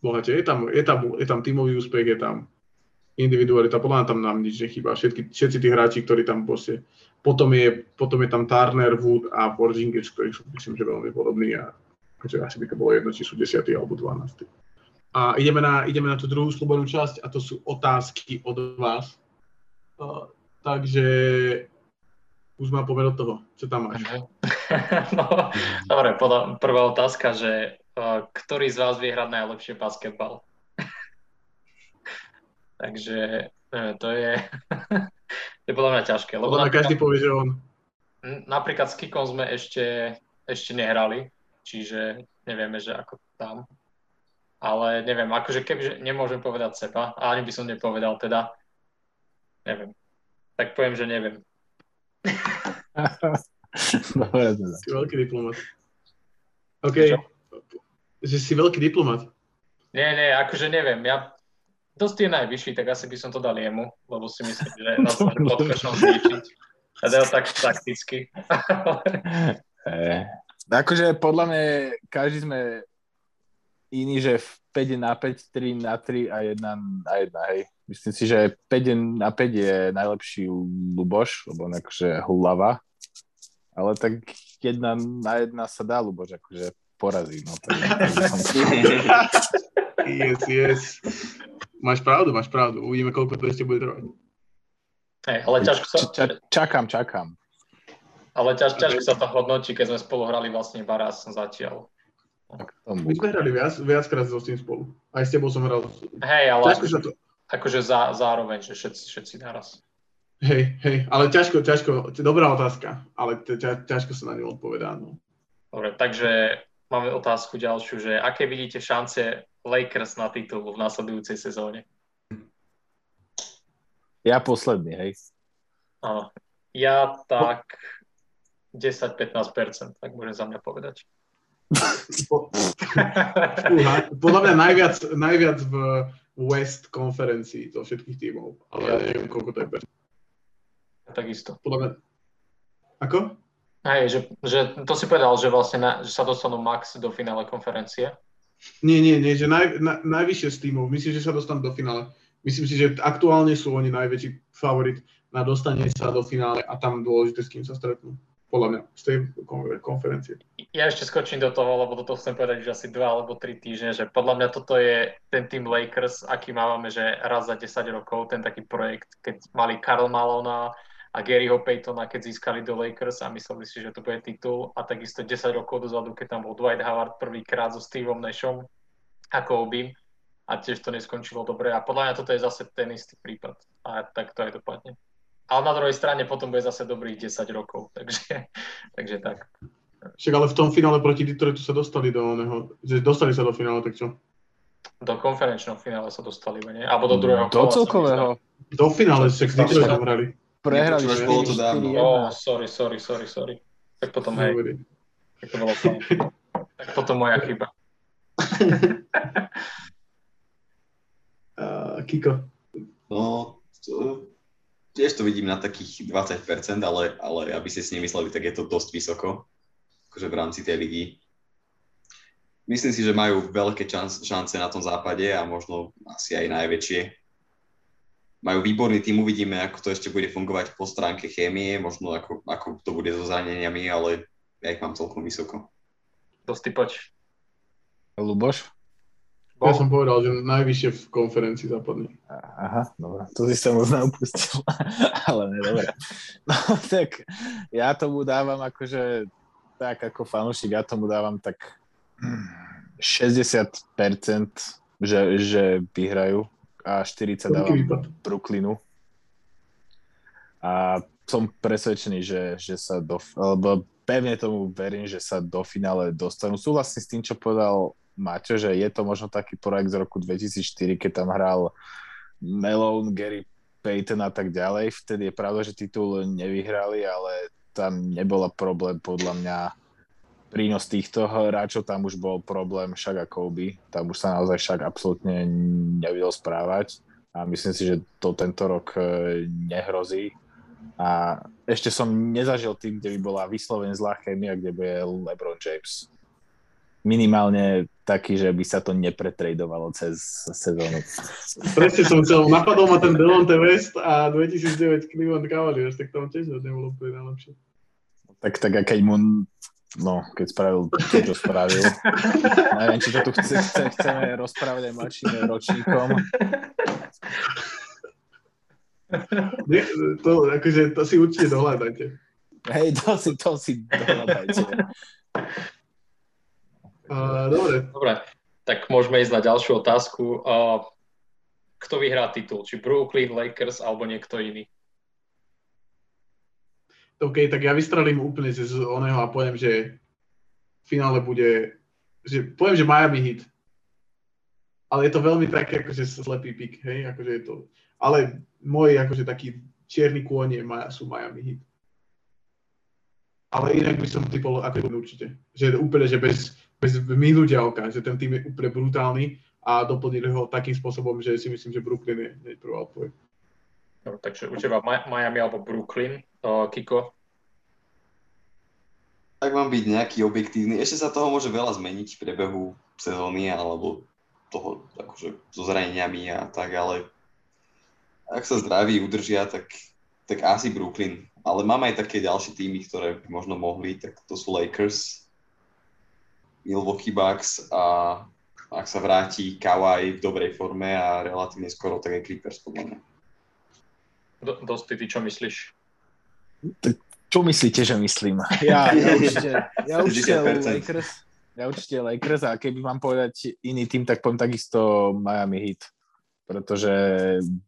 Bohate. Je tam, je tam, je tam tímový úspech, je tam individualita, podľa mňa tam nám nič nechýba. Všetky, všetci tí hráči, ktorí tam proste... Potom je, potom je tam Turner, Wood a Porzingis, ktorí sú myslím, že veľmi podobní a akože asi by to bolo jedno, či sú 10. alebo 12. A ideme na, ideme na tú druhú slobodnú časť a to sú otázky od vás. Uh, takže už má povedať toho, čo tam máš. no, dobre, prvá otázka, že uh, ktorý z vás vie hrať najlepšie basketbal? Takže uh, to je, to je podľa mňa ťažké. Lebo napríklad, každý povie, že on. Napríklad s Kikom sme ešte, ešte nehrali, čiže nevieme, že ako tam. Ale neviem, akože kebyže nemôžem povedať seba, ani by som nepovedal teda, neviem. Tak poviem, že neviem. Dobre, teda. Si veľký diplomat. OK. Čo? Že si veľký diplomat. Nie, nie, akože neviem. Ja dosť je najvyšší, tak asi by som to dal jemu, lebo si myslím, že na som podkošom zvýšiť. Teda tak takticky. e, akože podľa mňa každý sme iný, že 5 na 5, 3 na 3 a 1 na 1, hej. Myslím si, že 5 na 5 je najlepší Luboš, lebo on akože hlava. Ale tak jedna na jedna sa dá Luboš akože porazí. No, tak, yes, yes. Máš pravdu, máš pravdu. Uvidíme, koľko to ešte bude trvať. Hey, ale ťažko sa... Ča, čakám, čakám. Ale ťaž, ťažko sa to hodnotí, keď sme spolu hrali vlastne iba raz zatiaľ. My sme hrali viac, viackrát so tým spolu. Aj s tebou som hral. Hej, ale... Ťažko sa to akože za, zároveň, že všetci, všetci naraz. Hej, hej, ale ťažko, ťažko, dobrá otázka, ale ťa, ťažko sa na ňu odpovedá. No. Dobre, takže máme otázku ďalšiu, že aké vidíte šance Lakers na titul v následujúcej sezóne? Ja posledný, hej. Áno. Ja tak 10-15%, tak môžem za mňa povedať. Podľa mňa najviac, najviac v West konferencii zo všetkých tímov, ale ja neviem, koľko to je percent takisto. Podľa mňa... Ako? Hej, že, že to si povedal, že vlastne na, že sa dostanú max do finále konferencie. Nie, nie, nie, že naj, na, najvyššie z týmov. Myslím, že sa dostanú do finále. Myslím si, že aktuálne sú oni najväčší favorit na dostanie sa do finále a tam dôležité, s kým sa stretnú. Podľa mňa, z tej konferencie. Ja ešte skočím do toho, lebo toto chcem povedať už asi dva alebo tri týždne, že podľa mňa toto je ten tým Lakers, aký máme, že raz za 10 rokov, ten taký projekt, keď mali Karl Malona, a Garyho Paytona, keď získali do Lakers a mysleli si, že to bude titul a takisto 10 rokov dozadu, keď tam bol Dwight Howard prvýkrát so Steveom Nashom a Kobe a tiež to neskončilo dobre a podľa mňa toto je zase ten istý prípad a tak to aj dopadne. Ale na druhej strane potom bude zase dobrých 10 rokov, takže, takže tak. Však ale v tom finále proti Detroitu sa dostali do oného, že dostali sa do finále, tak čo? Do konferenčného finále sa dostali, nie? Alebo do druhého Do celkového. Do finále, však s Detroitom hrali prehrali. Už bolo to dávno. Oh, sorry, sorry, sorry, sorry. Tak potom hej. Tak to bolo Tak potom moja chyba. uh, Kiko. No, to, tiež to vidím na takých 20%, ale, ale aby ste si nemysleli, tak je to dosť vysoko, akože v rámci tej ligy. Myslím si, že majú veľké šance na tom západe a možno asi aj najväčšie majú výborný tým, uvidíme, ako to ešte bude fungovať po stránke chémie, možno ako, ako to bude so zraneniami, ale ja ich mám celkom vysoko. Dosti poď. Luboš? Ja som povedal, že najvyššie v konferencii západnej. Aha, dobre. To si sa možno upustil, ale ne, dobre. No tak ja tomu dávam akože, tak ako fanúšik, ja tomu dávam tak 60%, že, že vyhrajú a 40 dávam Brooklynu. A som presvedčený, že, že sa do, alebo pevne tomu verím, že sa do finále dostanú. Súhlasím s tým, čo povedal Maťo, že je to možno taký projekt z roku 2004, keď tam hral Malone, Gary Payton a tak ďalej. Vtedy je pravda, že titul nevyhrali, ale tam nebola problém podľa mňa prínos týchto hráčov, tam už bol problém však a Kobe. Tam už sa naozaj však absolútne nevedel správať a myslím si, že to tento rok e, nehrozí. A ešte som nezažil tým, kde by bola vyslovene zlá chémia, kde bude LeBron James. Minimálne taký, že by sa to nepretradovalo cez sezónu. Presne som chcel, napadol ma ten Delonte West a 2009 Cleveland Cavaliers, tak tam tiež nebolo úplne najlepšie. Tak, tak a keď mu No, keď spravil to, čo spravil. Neviem, či to tu chce, chce, chceme rozprávať aj mladším ročníkom. Nie, to, akože, to si určite dohľadajte. Hej, to si, to si dohľadajte. Uh, dobre. Dobre, tak môžeme ísť na ďalšiu otázku. Uh, kto vyhrá titul? Či Brooklyn, Lakers alebo niekto iný? OK, tak ja vystrelím úplne z oného a poviem, že v finále bude, že poviem, že Miami hit. Ale je to veľmi také, akože slepý pik, hej, akože je to, ale môj akože taký čierny kôň je, sú Miami hit. Ale inak by som typol ako určite. Že úplne, že bez, bez minutia oka, že ten tým je úplne brutálny a doplnili ho takým spôsobom, že si myslím, že Brooklyn je prvá odpoveď. No, takže u teba Miami alebo Brooklyn, uh, Kiko? Tak mám byť nejaký objektívny. Ešte sa toho môže veľa zmeniť v priebehu sezóny alebo toho akože so zraneniami a tak, ale ak sa zdraví udržia, tak, tak asi Brooklyn. Ale mám aj také ďalšie týmy, ktoré by možno mohli, tak to sú Lakers, Milwaukee Bucks a ak sa vráti Kawhi v dobrej forme a relatívne skoro, tak aj Clippers podľa mňa. Do, Dosti, ty čo myslíš? Čo myslíte, že myslím? Ja, ja určite, ja určite Lakers, ja určite Lakers a keby mám povedať iný tým, tak poviem takisto Miami Heat. pretože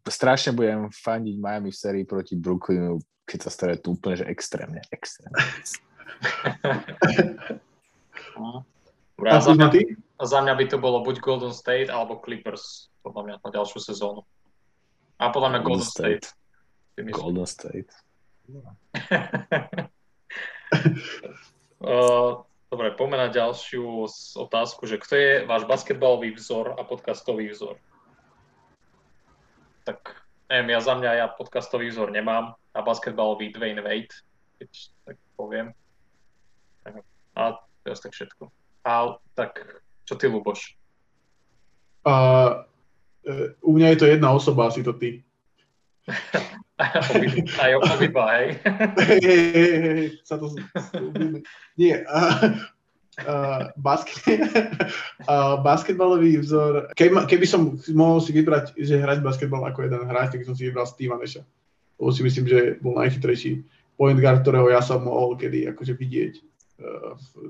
strašne budem fandiť Miami v sérii proti Brooklynu, keď sa stretnú úplne, že extrémne, extrémne. Dobre, a za, mňa, za mňa by to bolo buď Golden State alebo Clippers, podľa mňa, na ďalšiu sezónu. A podľa mňa Golden, Golden State. State. Golden State. uh, dobre, poďme na ďalšiu otázku, že kto je váš basketbalový vzor a podcastový vzor? Tak neviem, ja za mňa ja podcastový vzor nemám a basketbalový Dwayne Wade, keď tak poviem. A to je tak všetko. A tak, čo ty, Luboš? Uh, u mňa je to jedna osoba, asi to ty. Aj obidva, hej? Hej, hej, hej, sa to... Nie, uh, uh, basket, uh, basketbalový vzor, keby, keby som mohol si vybrať, že hrať basketbal ako jeden hráč, tak som si vybral Steve Nasha. Lebo si myslím, že bol najchytrejší point guard, ktorého ja som mohol kedy akože vidieť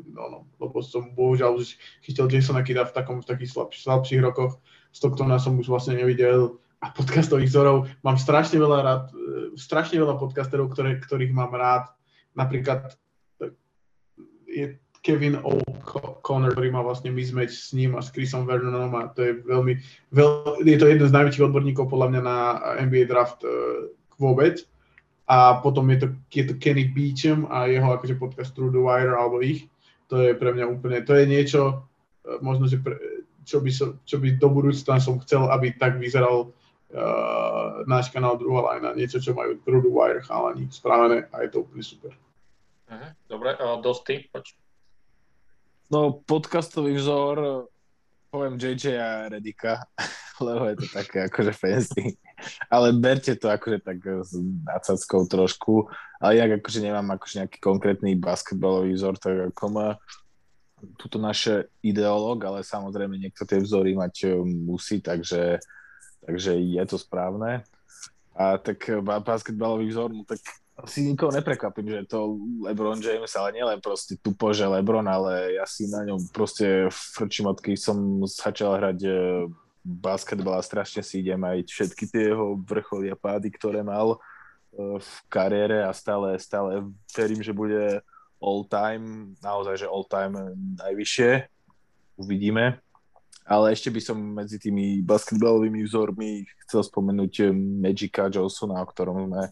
no, no, lebo som bohužiaľ už chytil Jasona Kida v, takom, v takých slab, slabších rokoch. Stocktona som už vlastne nevidel a podcastových vzorov. Mám strašne veľa rád, e, strašne veľa podcasterov, ktoré, ktorých mám rád. Napríklad e, je Kevin O'Connor, ktorý má vlastne mismatch s ním a s Chrisom Vernonom a to je veľmi, veľ, je to jeden z najväčších odborníkov podľa mňa na NBA draft uh, vôbec a potom je to, je to Kenny Beecham a jeho akože podcast Through the Wire alebo ich. To je pre mňa úplne, to je niečo, e, možno, že pre, čo, by so, čo by do budúcna som chcel, aby tak vyzeral uh, náš kanál druhá lajna, niečo, čo majú Through the Wire chalani spravené a je to úplne super. Uh-huh. Dobre, uh, Dosty, poď. No, podcastový vzor, poviem JJ a Redika, lebo je to také akože fancy ale berte to akože tak s nadsackou trošku, ale ja akože nemám akože nejaký konkrétny basketbalový vzor, tak ako má túto naše ideológ, ale samozrejme niekto tie vzory mať e, musí, takže, takže je to správne. A tak e, basketbalový vzor, no tak asi nikoho neprekvapím, že je to LeBron James, ale nielen proste tupo, že LeBron, ale ja si na ňom proste frčím, odkedy som začal hrať e, basketbal a strašne si idem aj všetky tie jeho vrcholy a pády, ktoré mal e, v kariére a stále, stále verím, že bude all time, naozaj, že all time najvyššie. Uvidíme. Ale ešte by som medzi tými basketbalovými vzormi chcel spomenúť Magica Johnsona, o ktorom sme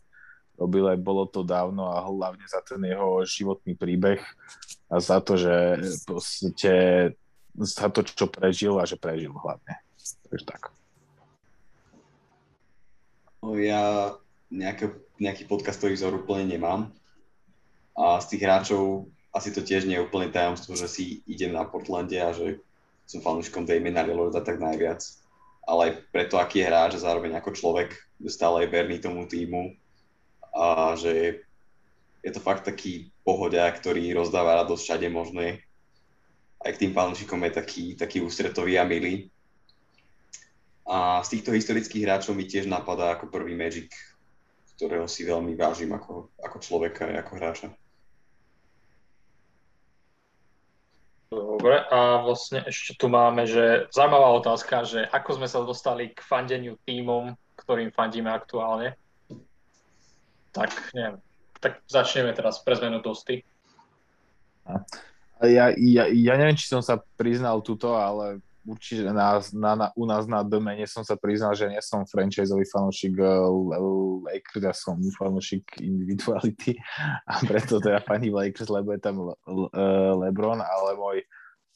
robili, bolo to dávno a hlavne za ten jeho životný príbeh a za to, že za to, čo prežil a že prežil hlavne. Takže tak. No, ja nejaký, nejaký podcastový vzor úplne nemám. A z tých hráčov asi to tiež nie je úplne tajomstvo, že si idem na Portlande a že som fanúškom Damiena Lillarda tak najviac. Ale aj preto, aký je hráč a zároveň ako človek, stále je verný tomu týmu a že je to fakt taký pohodia, ktorý rozdáva radosť všade možné. Aj k tým fanúšikom je taký, taký ústretový a milý. A z týchto historických hráčov mi tiež napadá ako prvý Magic, ktorého si veľmi vážim ako, ako človeka a ako hráča. Dobre, a vlastne ešte tu máme, že zaujímavá otázka, že ako sme sa dostali k fandeniu týmom, ktorým fandíme aktuálne. Tak, neviem, tak začneme teraz pre zmenu dosty. Ja, ja, ja neviem, či som sa priznal tuto, ale určite na, na, na, u nás na domene som sa priznal, že nie som franchiseový fanúšik uh, Lakers, ja som fanúšik individuality a preto teda fani Lakers, lebo je tam Le, uh, LeBron, ale môj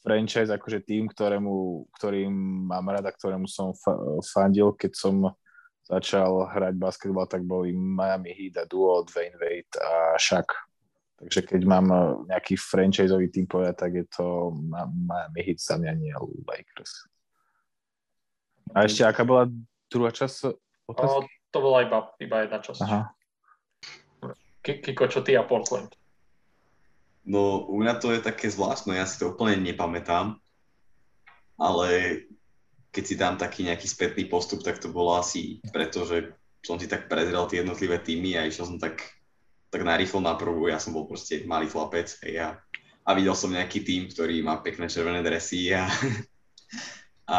franchise, akože tým, ktorému, ktorým mám rada, ktorému som fa- fandil, keď som začal hrať basketbal, tak boli Miami Heat a duo Dwayne Wade a Shaq. Takže keď mám eh, nejaký franchiseový tým povedať, tak je to Miami Heat za mňa, nie Lakers. A ešte aká bola druhá časť otázky? O, to bola iba, iba jedna časť. Aha. Kiko, čo ty a Portland? No, u mňa to je také zvláštne, ja si to úplne nepamätám, ale keď si dám taký nejaký spätný postup, tak to bolo asi preto, že som si tak prezrel tie jednotlivé týmy a išiel som tak tak narýchlo na prvú, ja som bol proste malý chlapec hej, a, a videl som nejaký tým, ktorý má pekné červené dresy a, a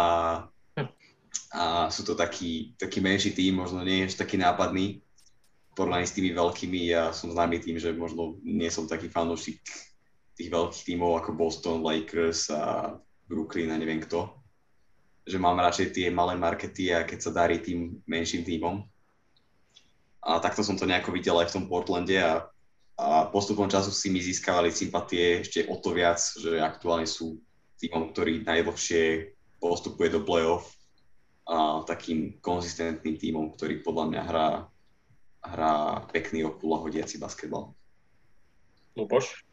a sú to taký, taký menší tým, možno nie je taký nápadný, porovnaní s tými veľkými. Ja som známy tým, že možno nie som taký fanúšik tých veľkých tímov ako Boston, Lakers a Brooklyn a neviem kto. Že mám radšej tie malé markety a keď sa darí tým menším tímom. A takto som to nejako videl aj v tom Portlande a, a postupom času si mi získavali sympatie ešte o to viac, že aktuálne sú tímom, ktorý najdlhšie postupuje do play-off a takým konzistentným tímom, ktorý podľa mňa hrá, hrá pekný okula hodiaci basketbal. Luboš?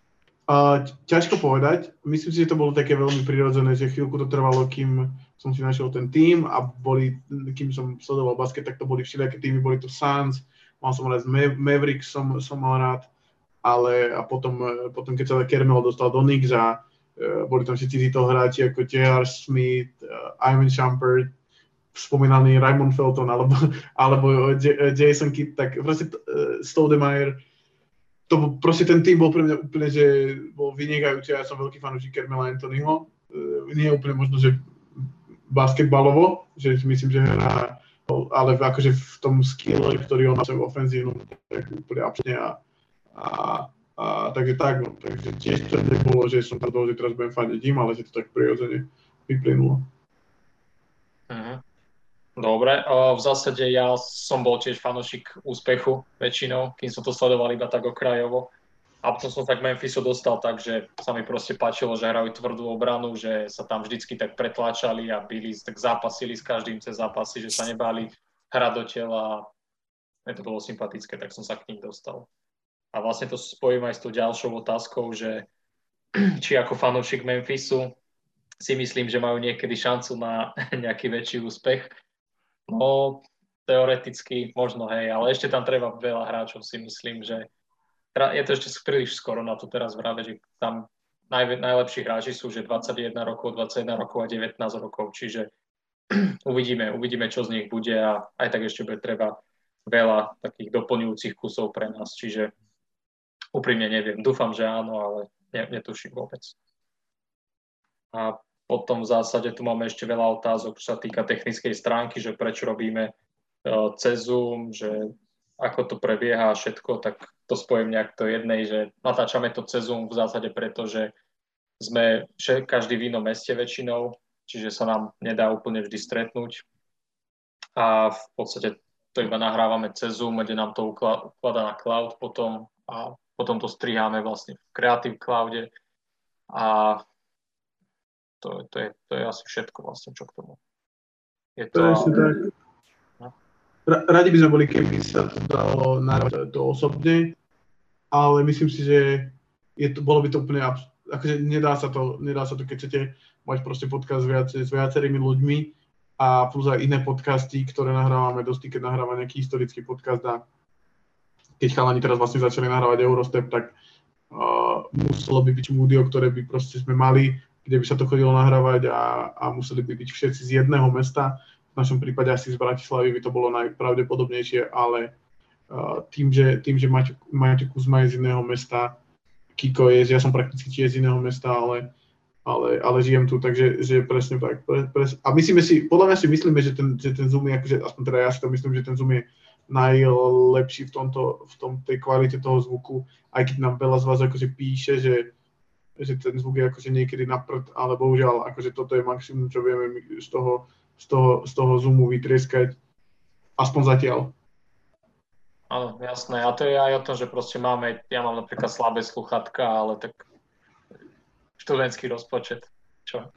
Uh, ťažko povedať. Myslím si, že to bolo také veľmi prirodzené, že chvíľku to trvalo, kým som si našiel ten tým a boli, kým som sledoval basket, tak to boli všelijaké týmy, boli to Suns, mal som rád Mavericks, som, som mal rád, ale a potom, potom keď sa Kermel dostal do Knicks a uh, boli tam všetci títo hráči ako J.R. Smith, uh, Ivan Shumpert, spomínaný Raymond Felton alebo, alebo J- Jason Kidd, tak proste uh, Stoudemire, to proste ten tým bol pre mňa úplne, že bol vynikajúci, ja som veľký fanúšik Kermela Anthonyho, uh, nie úplne možno, že basketbalovo, že myslím, že hrá, ale akože v tom skille, ktorý on má v ofenzívnu, tak úplne absolútne a, a, a takže tak, no, takže tiež to nebolo, že som to že teraz budem fandiť im, ale že to tak prirodzene vyplynulo. Uh-huh. Dobre, v zásade ja som bol tiež fanošik úspechu väčšinou, kým som to sledoval iba tak okrajovo. A potom som tak Memphisu dostal tak, že sa mi proste páčilo, že hrajú tvrdú obranu, že sa tam vždycky tak pretláčali a byli, tak zápasili s každým cez zápasy, že sa nebali hrať do tela. Mne to bolo sympatické, tak som sa k ním dostal. A vlastne to spojím aj s tou ďalšou otázkou, že či ako fanúšik Memphisu si myslím, že majú niekedy šancu na nejaký väčší úspech No, teoreticky možno, hej, ale ešte tam treba veľa hráčov, si myslím, že je to ešte príliš skoro na to teraz vraveť, že tam naj, najlepší hráči sú, že 21 rokov, 21 rokov a 19 rokov, čiže uvidíme, uvidíme, čo z nich bude a aj tak ešte bude treba veľa takých doplňujúcich kusov pre nás, čiže úprimne neviem, dúfam, že áno, ale netuším vôbec. A potom v zásade tu máme ešte veľa otázok, čo sa týka technickej stránky, že prečo robíme e, cez Zoom, že ako to prebieha a všetko, tak to spojím nejak do jednej, že natáčame to cez Zoom v zásade preto, že sme každý v inom meste väčšinou, čiže sa nám nedá úplne vždy stretnúť. A v podstate to iba nahrávame cez Zoom, kde nám to ukladá na cloud potom a potom to striháme vlastne v Creative Cloude a to, to, je, to je asi všetko vlastne, čo k tomu. Je to... to tak. Radi by sme boli, keby sa to dalo nahrávať to osobne, ale myslím si, že je to, bolo by to úplne akože nedá sa to, nedá sa to, keď chcete mať proste podcast viac, s viacerými ľuďmi a plus aj iné podcasty, ktoré nahrávame dosť, keď nahráva nejaký historický podcast a keď chalani teraz vlastne začali nahrávať Eurostep, tak uh, muselo by byť múdio, ktoré by proste sme mali kde by sa to chodilo nahrávať a, a museli by byť všetci z jedného mesta. V našom prípade asi z Bratislavy by to bolo najpravdepodobnejšie, ale uh, tým, že, tým, že Maťo, Maťo Kuzma je z iného mesta, Kiko je, ja som prakticky tiež z iného mesta, ale, ale, ale žijem tu, takže že presne tak. Pre, pre, a myslíme si, podľa mňa si myslíme, že ten, že ten Zoom je, akože, aspoň teda ja si to myslím, že ten Zoom je najlepší v, tomto, v tom, tej kvalite toho zvuku, aj keď nám veľa z vás akože píše, že že ten zvuk je akože niekedy na prd, ale bohužiaľ, akože toto je maximum, čo vieme z toho, z toho, z toho zoomu vytrieskať, aspoň zatiaľ. Áno, jasné. A to je aj o tom, že proste máme, ja mám napríklad slabé sluchatka, ale tak študentský rozpočet, čo?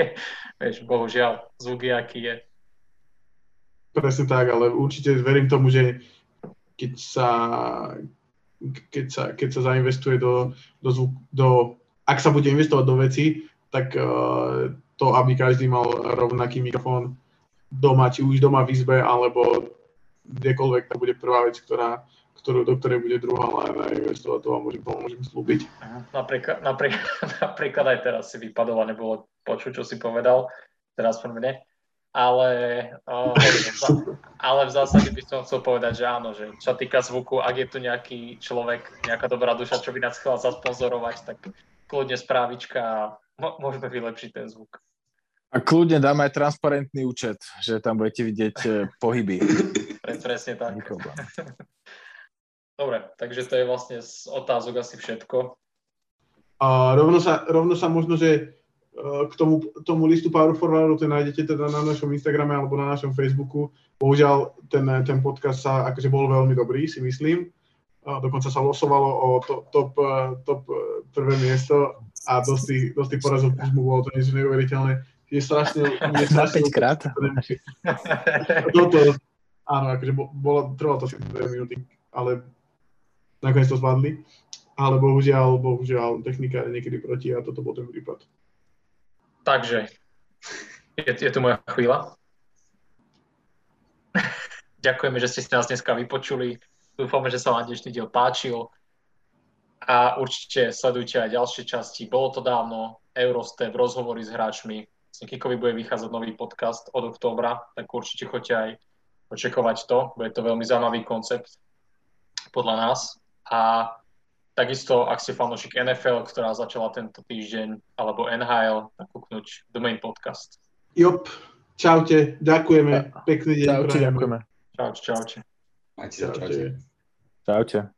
Vieš, bohužiaľ, zvuk je, aký je. Presne tak, ale určite verím tomu, že keď sa, keď sa, keď sa zainvestuje do, do, zvuk, do ak sa bude investovať do veci, tak uh, to, aby každý mal rovnaký mikrofón doma, či už doma v izbe, alebo kdekoľvek, to bude prvá vec, ktorá, ktorú, do ktorej bude druhá len investovať, to vám môžem, môžem slúbiť. Napríklad, napríklad, napríklad aj teraz si vypadol a nebolo počuť, čo si povedal, teraz pre mne. Ale, uh, ale v zásade by som chcel povedať, že áno, že čo týka zvuku, ak je tu nejaký človek, nejaká dobrá duša, čo by nás chcela zasponzorovať, tak kľudne správička a môžeme vylepšiť ten zvuk. A kľudne dáme aj transparentný účet, že tam budete vidieť e, pohyby. Presne tak. Dobre, takže to je vlastne z otázok asi všetko. A rovno sa, rovno sa možno, že e, k tomu, tomu listu Power Forwardu, ten nájdete teda na našom Instagrame alebo na našom Facebooku. Bohužiaľ, ten, ten podcast sa akože bol veľmi dobrý, si myslím. Dokonca sa losovalo o to, top, e, top prvé miesto a dosť tých, dosť tých porazov mu bolo to niečo neuveriteľné je strašne... Je strašne 5 krát? Toto, áno, akože bolo, trvalo to asi 2 minúty, ale nakoniec to zvládli. Ale bohužiaľ, bohužiaľ, technika je niekedy proti a toto bol ten prípad. Takže, je, je tu moja chvíľa. Ďakujeme, že ste si nás dneska vypočuli. Dúfame, že sa vám dnešný diel páčil. A určite sledujte aj ďalšie časti. Bolo to dávno, Eurostep, rozhovory s hráčmi, Kikovi bude vychádzať nový podcast od októbra, tak určite choďte aj očakovať to. Bude to veľmi zaujímavý koncept podľa nás. A takisto, ak ste fanúšik NFL, ktorá začala tento týždeň, alebo NHL, tak kúknuť Main Podcast. Jop, čaute, ďakujeme, pekný deň. Čaute, ďakujeme. Čaute, čaute. Majte sa, čaute. Čaute.